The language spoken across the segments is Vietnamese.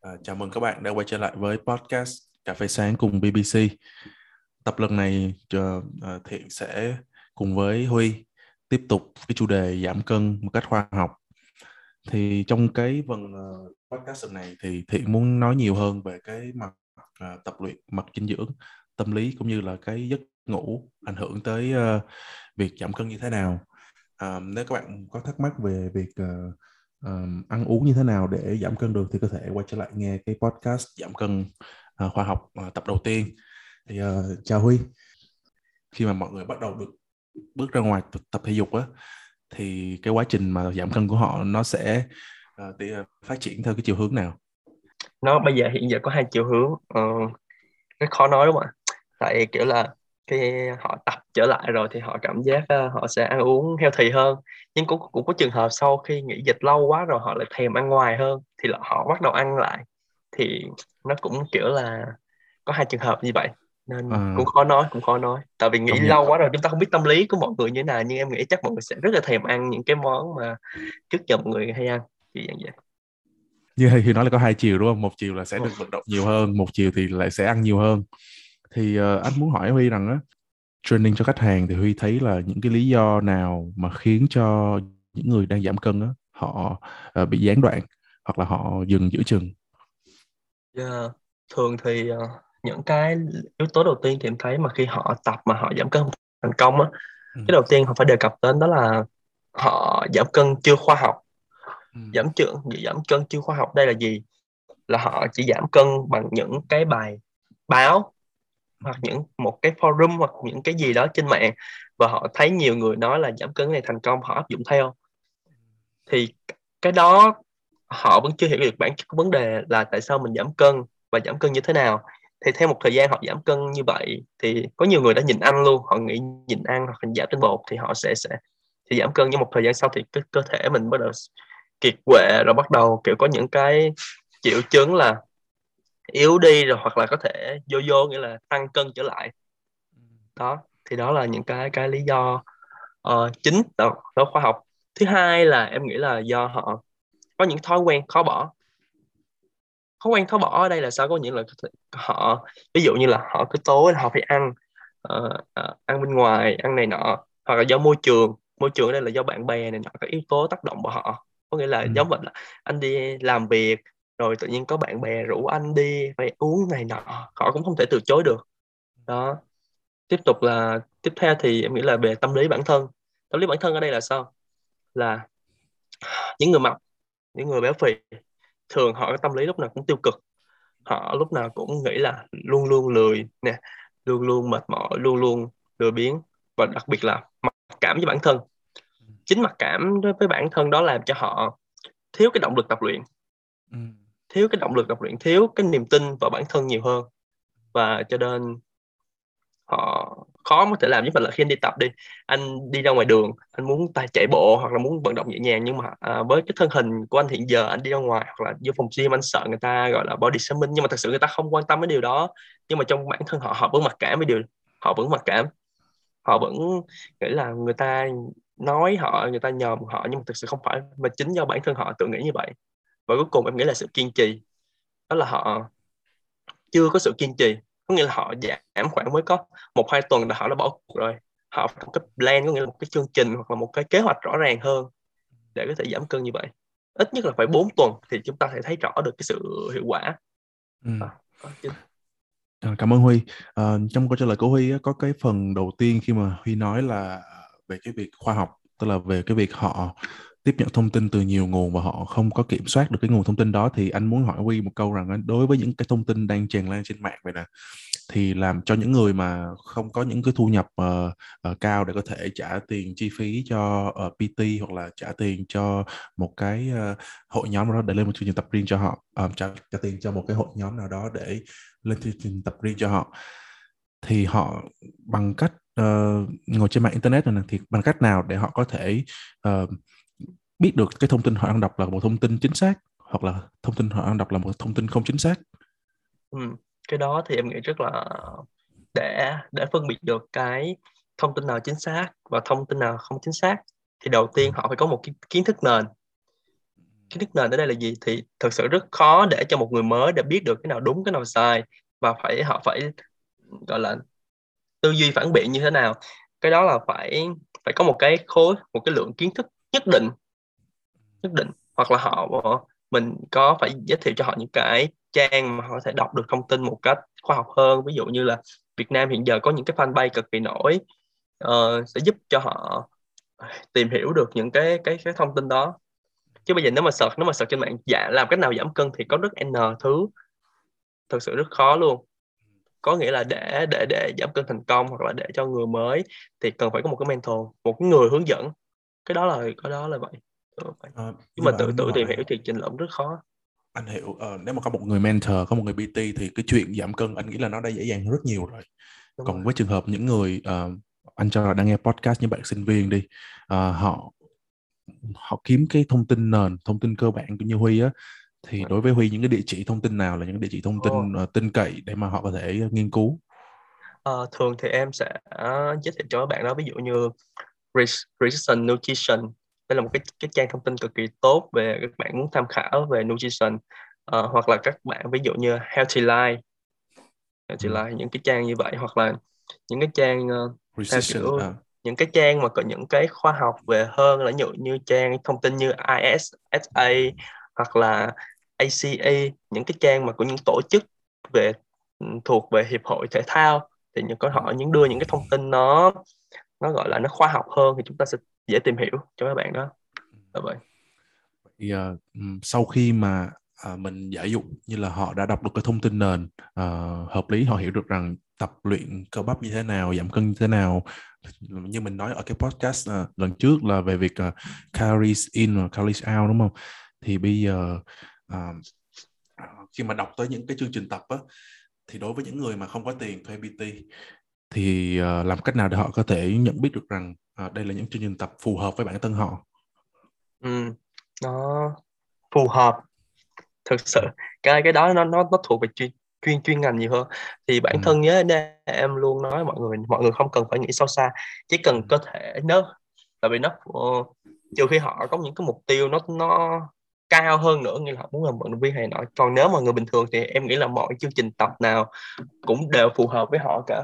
À, chào mừng các bạn đã quay trở lại với podcast Cà phê sáng cùng BBC. Tập lần này ờ, à, uh, Thiện sẽ cùng với Huy tiếp tục cái chủ đề giảm cân một cách khoa học. Thì trong cái phần uh, podcast lần này thì Thiện muốn nói nhiều hơn về cái mặt uh, tập luyện, mặt dinh dưỡng, tâm lý cũng như là cái giấc ngủ ảnh hưởng tới uh, việc giảm cân như thế nào um, nếu các bạn có thắc mắc về việc uh, um, ăn uống như thế nào để giảm cân được thì có thể quay trở lại nghe cái podcast giảm cân uh, khoa học uh, tập đầu tiên. Thì uh, chào Huy. Khi mà mọi người bắt đầu được bước ra ngoài tập thể dục á thì cái quá trình mà giảm cân của họ nó sẽ uh, uh, phát triển theo cái chiều hướng nào? Nó bây giờ hiện giờ có hai chiều hướng uh, rất khó nói đúng không ạ. Tại kiểu là khi họ tập trở lại rồi thì họ cảm giác uh, họ sẽ ăn uống healthy hơn. Nhưng cũng cũng có trường hợp sau khi nghỉ dịch lâu quá rồi họ lại thèm ăn ngoài hơn thì là họ bắt đầu ăn lại. Thì nó cũng kiểu là có hai trường hợp như vậy. Nên à. cũng khó nói cũng khó nói. Tại vì nghỉ Công lâu quá rồi chúng ta không biết tâm lý của mọi người như thế nào nhưng em nghĩ chắc mọi người sẽ rất là thèm ăn những cái món mà trước giờ mọi người hay ăn thì dạng vậy. Như thì nói là có hai chiều đúng không? Một chiều là sẽ được vận động nhiều hơn một chiều thì lại sẽ ăn nhiều hơn thì uh, anh muốn hỏi huy rằng á training cho khách hàng thì huy thấy là những cái lý do nào mà khiến cho những người đang giảm cân á họ uh, bị gián đoạn hoặc là họ dừng giữa chừng yeah. Dạ, thường thì uh, những cái yếu tố đầu tiên thì em thấy mà khi họ tập mà họ giảm cân thành công á ừ. cái đầu tiên họ phải đề cập đến đó là họ giảm cân chưa khoa học ừ. giảm trưởng giảm cân chưa khoa học đây là gì là họ chỉ giảm cân bằng những cái bài báo hoặc những, một cái forum hoặc những cái gì đó trên mạng và họ thấy nhiều người nói là giảm cân này thành công, họ áp dụng theo. Thì cái đó họ vẫn chưa hiểu được bản chất của vấn đề là tại sao mình giảm cân và giảm cân như thế nào. Thì theo một thời gian họ giảm cân như vậy thì có nhiều người đã nhịn ăn luôn, họ nghĩ nhịn ăn hoặc giảm tinh bột thì họ sẽ sẽ thì giảm cân. Nhưng một thời gian sau thì cái cơ thể mình bắt đầu kiệt quệ rồi bắt đầu kiểu có những cái triệu chứng là yếu đi rồi hoặc là có thể vô vô nghĩa là tăng cân trở lại. Đó thì đó là những cái cái lý do uh, chính đó, đó khoa học. Thứ hai là em nghĩ là do họ có những thói quen khó bỏ. Thói quen khó bỏ ở đây là sao? Có những là họ ví dụ như là họ cứ tối họ phải ăn uh, uh, ăn bên ngoài ăn này nọ hoặc là do môi trường môi trường ở đây là do bạn bè này nọ các yếu tố tác động vào họ. Có nghĩa là ừ. giống vậy là anh đi làm việc rồi tự nhiên có bạn bè rủ anh đi phải uống này nọ họ cũng không thể từ chối được. Đó. Tiếp tục là tiếp theo thì em nghĩ là về tâm lý bản thân. Tâm lý bản thân ở đây là sao? Là những người mập những người béo phì thường họ có tâm lý lúc nào cũng tiêu cực. Họ lúc nào cũng nghĩ là luôn luôn lười nè luôn luôn mệt mỏi luôn luôn lười biếng và đặc biệt là mặc cảm với bản thân. Chính mặc cảm với bản thân đó làm cho họ thiếu cái động lực tập luyện. Ừ thiếu cái động lực tập luyện thiếu cái niềm tin vào bản thân nhiều hơn. Và cho nên họ khó có thể làm như vậy là khi anh đi tập đi anh đi ra ngoài đường anh muốn tay chạy bộ hoặc là muốn vận động nhẹ nhàng nhưng mà à, với cái thân hình của anh hiện giờ anh đi ra ngoài hoặc là vô phòng gym anh sợ người ta gọi là body shaming nhưng mà thật sự người ta không quan tâm với điều đó. Nhưng mà trong bản thân họ họ vẫn mặc cảm với điều họ vẫn mặc cảm. Họ vẫn nghĩ là người ta nói họ người ta nhòm họ nhưng mà thực sự không phải mà chính do bản thân họ tự nghĩ như vậy và cuối cùng em nghĩ là sự kiên trì. Đó là họ chưa có sự kiên trì. Có nghĩa là họ giảm khoảng mới có một hai tuần là họ đã bỏ cuộc rồi. Họ phải một cái plan có nghĩa là một cái chương trình hoặc là một cái kế hoạch rõ ràng hơn để có thể giảm cân như vậy. Ít nhất là phải 4 tuần thì chúng ta sẽ thấy rõ được cái sự hiệu quả. Ừ. à, cảm ơn Huy. À, trong câu trả lời của Huy có cái phần đầu tiên khi mà Huy nói là về cái việc khoa học tức là về cái việc họ tiếp nhận thông tin từ nhiều nguồn và họ không có kiểm soát được cái nguồn thông tin đó thì anh muốn hỏi Huy một câu rằng đối với những cái thông tin đang tràn lan trên mạng vậy nè thì làm cho những người mà không có những cái thu nhập uh, uh, cao để có thể trả tiền chi phí cho ờ, uh, PT hoặc là trả tiền cho một cái uh, hội nhóm nào đó để lên một chương trình tập riêng cho họ uh, trả, trả tiền cho một cái hội nhóm nào đó để lên chương trình tập riêng cho họ thì họ bằng cách uh, ngồi trên mạng internet này thì bằng cách nào để họ có thể uh, biết được cái thông tin họ đang đọc là một thông tin chính xác hoặc là thông tin họ đang đọc là một thông tin không chính xác. Ừ, cái đó thì em nghĩ rất là để để phân biệt được cái thông tin nào chính xác và thông tin nào không chính xác. Thì đầu tiên họ phải có một cái kiến thức nền. Kiến thức nền ở đây là gì? Thì thực sự rất khó để cho một người mới để biết được cái nào đúng cái nào sai và phải họ phải gọi là tư duy phản biện như thế nào. Cái đó là phải phải có một cái khối một cái lượng kiến thức nhất định nhất định. Hoặc là họ mình có phải giới thiệu cho họ những cái trang mà họ có thể đọc được thông tin một cách khoa học hơn. Ví dụ như là Việt Nam hiện giờ có những cái fanpage cực kỳ nổi uh, sẽ giúp cho họ tìm hiểu được những cái cái cái thông tin đó. Chứ bây giờ nếu mà search nếu mà search trên mạng dạ làm cách nào giảm cân thì có rất n thứ. Thực sự rất khó luôn. Có nghĩa là để để để giảm cân thành công hoặc là để cho người mới thì cần phải có một cái mentor một cái người hướng dẫn. Cái đó là cái đó là vậy à, nhưng mà tự tự tìm hiểu thì trình lộn rất khó. Anh hiểu uh, nếu mà có một người mentor có một người PT thì cái chuyện giảm cân anh nghĩ là nó đã dễ dàng rất nhiều rồi. Đúng còn rồi. với trường hợp những người uh, anh cho là đang nghe podcast những bạn sinh viên đi uh, họ họ kiếm cái thông tin nền thông tin cơ bản như huy á thì đối với huy những cái địa chỉ thông tin nào là những địa chỉ thông tin oh. uh, tin cậy để mà họ có thể nghiên cứu? Uh, thường thì em sẽ giới thiệu cho các bạn đó. Ví dụ như Resistance Nutrition đây là một cái cái trang thông tin cực kỳ tốt về các bạn muốn tham khảo về nutrition uh, hoặc là các bạn ví dụ như Healthy Life Healthy ừ. Life những cái trang như vậy hoặc là những cái trang uh, kiểu à. những cái trang mà có những cái khoa học về hơn là như như trang thông tin như ISSA hoặc là ACE những cái trang mà của những tổ chức về ừ, thuộc về hiệp hội thể thao thì những có họ những đưa những cái thông tin nó nó gọi là nó khoa học hơn thì chúng ta sẽ dễ tìm hiểu cho các bạn đó. Là vậy thì uh, sau khi mà uh, mình giải dụ như là họ đã đọc được cái thông tin nền uh, hợp lý họ hiểu được rằng tập luyện cơ bắp như thế nào giảm cân như thế nào như mình nói ở cái podcast uh, lần trước là về việc uh, calories in và calories out đúng không? Thì bây giờ uh, khi mà đọc tới những cái chương trình tập á thì đối với những người mà không có tiền thuê PT thì uh, làm cách nào để họ có thể nhận biết được rằng uh, đây là những chương trình tập phù hợp với bản thân họ? Ừ, nó phù hợp. Thực sự cái cái đó nó nó nó thuộc về chuyên chuyên chuyên ngành nhiều hơn. Thì bản ừ. thân nhớ em luôn nói mọi người mọi người không cần phải nghĩ sâu xa chỉ cần có thể nếu tại vì nó uh, trừ khi họ có những cái mục tiêu nó nó cao hơn nữa như là muốn làm vận động viên hay nọ. Còn nếu mà người bình thường thì em nghĩ là mọi chương trình tập nào cũng đều phù hợp với họ cả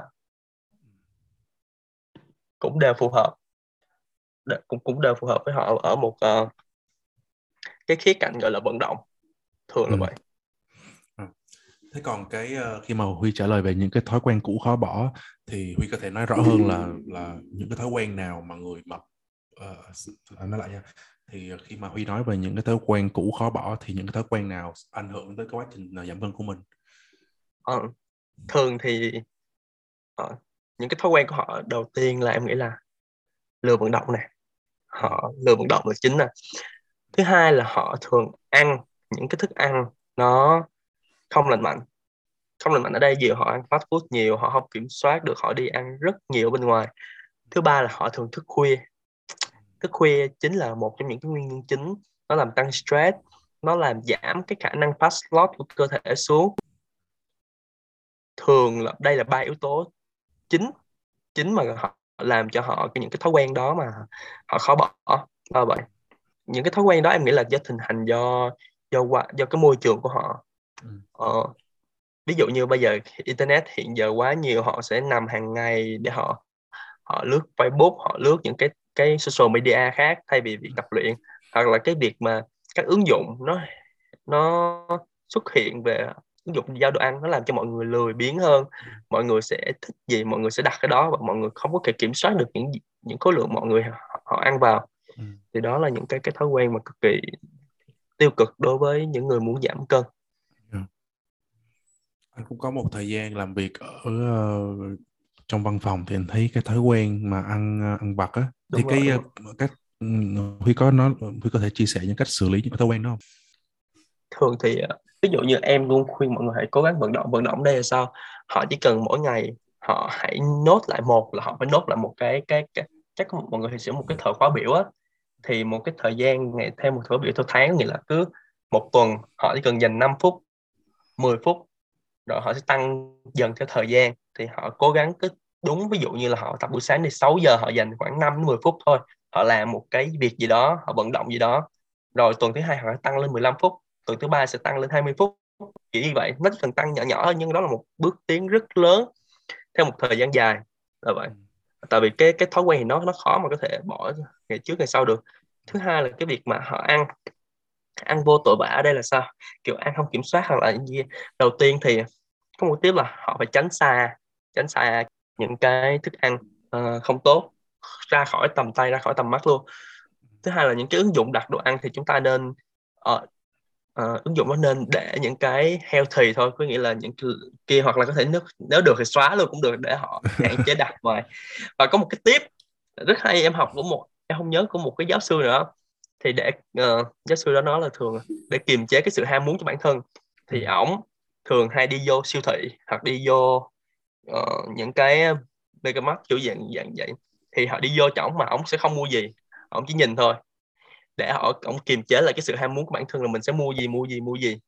cũng đều phù hợp. Cũng cũng đều phù hợp với họ ở một uh, cái khía cạnh gọi là vận động. Thường là ừ. vậy. À. thế còn cái uh, khi mà huy trả lời về những cái thói quen cũ khó bỏ thì huy có thể nói rõ hơn là là những cái thói quen nào mà người mập uh, nói lại nha. Thì khi mà huy nói về những cái thói quen cũ khó bỏ thì những cái thói quen nào ảnh hưởng tới cái quá trình giảm cân của mình? Ờ, thường thì uh, những cái thói quen của họ, đầu tiên là em nghĩ là lừa vận động này họ lừa vận động là chính nè. Thứ hai là họ thường ăn những cái thức ăn nó không lành mạnh. Không lành mạnh ở đây nhiều họ ăn fast food nhiều, họ không kiểm soát được, họ đi ăn rất nhiều bên ngoài. Thứ ba là họ thường thức khuya. Thức khuya chính là một trong những cái nguyên nhân chính nó làm tăng stress, nó làm giảm cái khả năng fast loss của cơ thể xuống. Thường là, đây là ba yếu tố chính chính mà họ làm cho họ những cái thói quen đó mà họ khó bỏ là vậy. Những cái thói quen đó em nghĩ là do hình thành do do qua do cái môi trường của họ. Ừ. ờ, ví dụ như bây giờ internet hiện giờ quá nhiều họ sẽ nằm hàng ngày để họ họ lướt Facebook họ lướt những cái cái social media khác thay vì việc tập luyện. Hoặc là cái việc mà các ứng dụng nó nó xuất hiện về ứng dụng giao đồ ăn nó làm cho mọi người lười biếng hơn mọi người sẽ thích gì mọi người sẽ đặt cái đó và mọi người không có thể kiểm soát được những những khối lượng mọi người họ ăn vào ừ. thì đó là những cái cái thói quen mà cực kỳ tiêu cực đối với những người muốn giảm cân. Dạ. anh cũng có một thời gian làm việc ở uh, trong văn phòng thì anh thấy cái thói quen mà ăn uh, ăn vặt á thì rồi, cái uh, cách huy có nó huy có thể chia sẻ những cách xử lý những cái thói quen đó không thường thì ví dụ như em luôn khuyên mọi người hãy cố gắng vận động vận động đây là sao? Họ chỉ cần mỗi ngày họ hãy nốt lại một là họ phải nốt lại một cái cái cái, chắc mọi người thì sẽ một cái thời khóa biểu á. Thì một cái thời gian ngày thêm một thời biểu theo tháng, nghĩa là cứ một tuần họ chỉ cần dành 5 phút 10 phút, rồi họ sẽ tăng dần theo thời gian. Thì họ cố gắng cứ đúng, ví dụ như là họ tập buổi sáng thì 6 giờ họ dành khoảng 5 đến 10 phút thôi. Họ làm một cái việc gì đó, họ vận động gì đó, rồi tuần thứ hai họ tăng lên 15 phút tuần thứ ba sẽ tăng lên 20 phút kiểu như vậy. Nó cần tăng nhỏ nhỏ nhưng đó là một bước tiến rất lớn theo một thời gian dài. Là vậy. Tại vì cái cái thói quen thì nó nó khó mà có thể bỏ ngày trước ngày sau được. Thứ hai là cái việc mà họ ăn ăn vô tội vạ ở đây là sao? Kiểu ăn không kiểm soát hoặc là gì. Đầu tiên thì có một tiếp là họ phải tránh xa tránh xa những cái thức ăn uh, không tốt ra khỏi tầm tay ra khỏi tầm mắt luôn. Thứ hai là những cái ứng dụng đặt đồ ăn thì chúng ta nên uh, uh, ứng dụng nó nên để những cái healthy thôi có nghĩa là những kia hoặc là có thể nếu, nếu được thì xóa luôn cũng được để họ hạn chế đặt ngoài. Và có một cái tiếp rất hay em học của một em không nhớ của một cái giáo sư nữa thì để uh, giáo sư đó nói là thường để kiềm chế cái sự ham muốn cho bản thân thì ừ. ổng thường hay đi vô siêu thị hoặc đi vô uh, những cái mega mart kiểu dạng dạng vậy. Thì họ đi vô cho ổng mà ổng sẽ không mua gì ổng chỉ nhìn thôi để họ ổng kiềm chế lại cái sự ham muốn của bản thân là mình sẽ mua gì mua gì mua gì.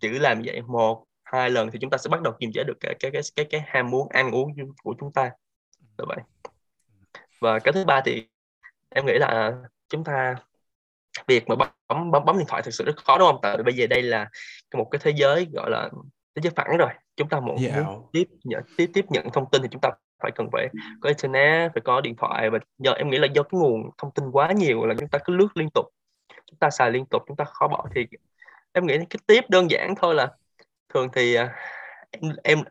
Chỉ làm vậy một hai lần thì chúng ta sẽ bắt đầu kiềm chế được cái cái cái cái, cái ham muốn ăn uống của chúng ta. Như vậy. Và cái thứ ba thì em nghĩ là chúng ta việc mà bấm bấm bấm điện thoại thực sự rất khó đúng không? Tại vì bây giờ đây là một cái thế giới gọi là thế giới phẳng rồi. Chúng ta muốn, yeah. muốn tiếp nhận tiếp tiếp nhận thông tin thì chúng ta phải cần phải có internet phải có điện thoại và giờ em nghĩ là do cái nguồn thông tin quá nhiều là chúng ta cứ lướt liên tục chúng ta xài liên tục chúng ta khó bỏ thì em nghĩ cái tiếp đơn giản thôi là thường thì à, em em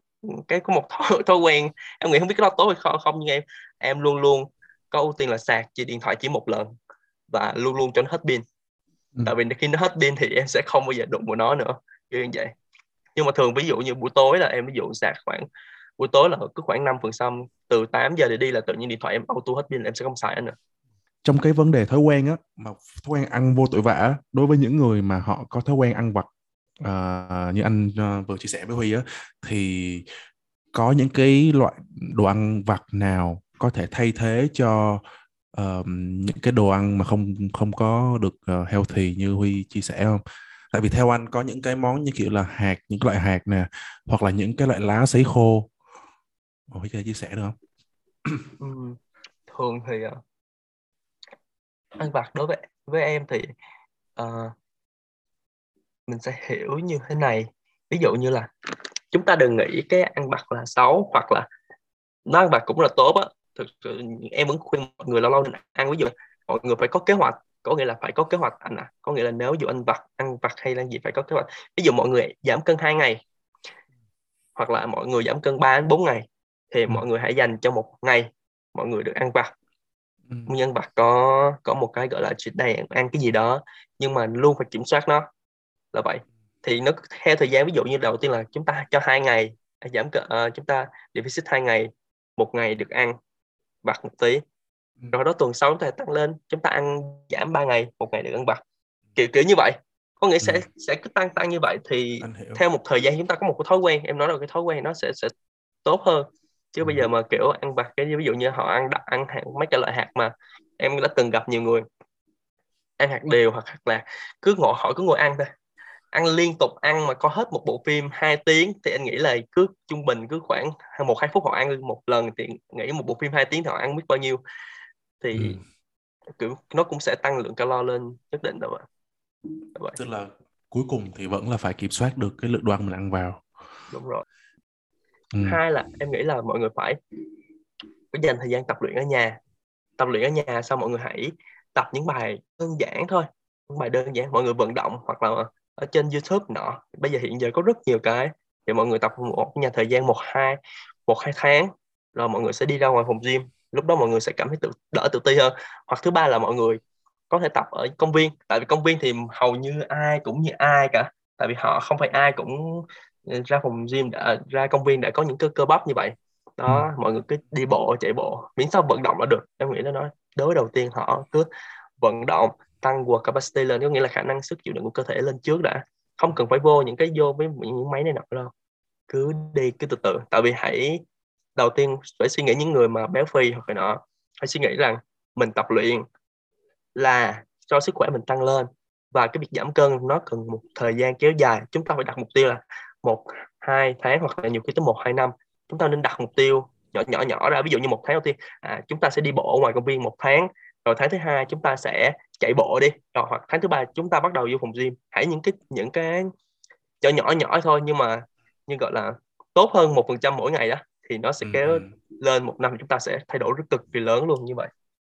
cái có một thói, thói quen em nghĩ không biết cái đó tốt hay không không nhưng em em luôn luôn có ưu tiên là sạc chỉ điện thoại chỉ một lần và luôn luôn cho nó hết pin ừ. tại vì khi nó hết pin thì em sẽ không bao giờ đụng vào nó nữa như vậy nhưng mà thường ví dụ như buổi tối là em ví dụ sạc khoảng buổi tối là cứ khoảng 5 phần trăm từ 8 giờ để đi là tự nhiên điện thoại em auto hết pin em sẽ không xài nữa trong cái vấn đề thói quen á mà thói quen ăn vô tội vạ đối với những người mà họ có thói quen ăn vặt uh, như anh uh, vừa chia sẻ với Huy á thì có những cái loại đồ ăn vặt nào có thể thay thế cho uh, những cái đồ ăn mà không không có được uh, healthy như Huy chia sẻ không? Tại vì theo anh có những cái món như kiểu là hạt, những cái loại hạt nè, hoặc là những cái loại lá sấy khô. Huy có thể chia sẻ được không? Ừ, thường thì ờ, ăn vặt đối với với em thì uh, mình sẽ hiểu như thế này. Ví dụ như là chúng ta đừng nghĩ cái ăn vặt là xấu hoặc là nó ăn vặt cũng là tốt á thực sự em vẫn khuyên mọi người lâu lâu nên ăn ví dụ mọi người phải có kế hoạch có nghĩa là phải có kế hoạch anh à có nghĩa là nếu dụ anh vặt ăn vặt hay là gì phải có kế hoạch ví dụ mọi người giảm cân hai ngày hoặc là mọi người giảm cân 3 đến 4 ngày thì ừ. mọi người hãy dành cho một ngày mọi người được ăn vặt. Ừ. ăn vặt có có một cái gọi là chuyện day ăn cái gì đó nhưng mà luôn phải kiểm soát nó là vậy. Thì nó theo thời gian ví dụ như đầu tiên là chúng ta cho hai ngày giảm cân uh, chúng ta deficit hai ngày một ngày được ăn vặt một tí. Ừ. rồi đó tuần sau chúng ta tăng lên chúng ta ăn giảm 3 ngày một ngày được ăn vặt. Kiểu kiểu như vậy. Có nghĩa sẽ sẽ cứ tăng tăng như vậy thì theo một thời gian chúng ta có một cái thói quen em nói là cái thói quen nó sẽ sẽ tốt hơn chứ bây giờ mà kiểu ăn vặt cái ví dụ như họ ăn ăn hạt mấy cái loại hạt mà em đã từng gặp nhiều người ăn hạt đều hoặc là cứ ngồi hỏi cứ ngồi ăn thôi. Ăn liên tục ăn mà có hết một bộ phim 2 tiếng thì anh nghĩ là cứ trung bình cứ khoảng một hai phút họ ăn một lần thì nghĩ một bộ phim 2 tiếng thì họ ăn biết bao nhiêu. Thì ừ. kiểu nó cũng sẽ tăng lượng calo lên nhất định đâu ạ tức là cuối cùng thì vẫn là phải kiểm soát được cái lượng đồ ăn mình ăn vào. Đúng rồi ừ. hai là em nghĩ là mọi người phải dành thời gian tập luyện ở nhà. Tập luyện ở nhà sau mọi người hãy tập những bài đơn giản thôi. Những bài đơn giản, mọi người vận động hoặc là ở trên YouTube nọ. Bây giờ hiện giờ có rất nhiều cái thì mọi người tập một nhà thời gian một, hai một, hai tháng. Rồi mọi người sẽ đi ra ngoài phòng gym. Lúc đó mọi người sẽ cảm thấy tự, đỡ tự ti hơn. Hoặc thứ ba là mọi người có thể tập ở công viên. Tại vì công viên thì hầu như ai cũng như ai cả. Tại vì họ không phải ai cũng ra phòng gym đã, ra công viên để có những cơ cơ bắp như vậy. Đó ừ. mọi người cứ đi bộ chạy bộ. Miễn sao vận động là được. Em nghĩ nó nói đối đầu tiên họ cứ vận động tăng work capacity lên. Có nghĩa là khả năng sức chịu đựng của cơ thể lên trước đã. Không cần phải vô những cái vô với những máy này nọ đâu. Cứ đi cứ từ từ. Tại vì hãy đầu tiên phải suy nghĩ những người mà béo phì hoặc là nọ. Phải suy nghĩ rằng mình tập luyện là cho sức khỏe mình tăng lên. Và cái việc giảm cân nó cần một thời gian kéo dài. Chúng ta phải đặt mục tiêu là một hai tháng hoặc là nhiều khi tới một hai năm chúng ta nên đặt mục tiêu nhỏ nhỏ nhỏ ra. Ví dụ như một tháng đầu tiên à, chúng ta sẽ đi bộ ở ngoài công viên một tháng rồi tháng thứ hai chúng ta sẽ chạy bộ đi rồi hoặc tháng thứ ba chúng ta bắt đầu vô phòng gym. Hãy những cái những cái nhỏ nhỏ nhỏ thôi nhưng mà như gọi là tốt hơn một phần trăm mỗi ngày đó thì nó sẽ ừ, kéo ừ. lên một năm chúng ta sẽ thay đổi rất cực kỳ lớn luôn như vậy.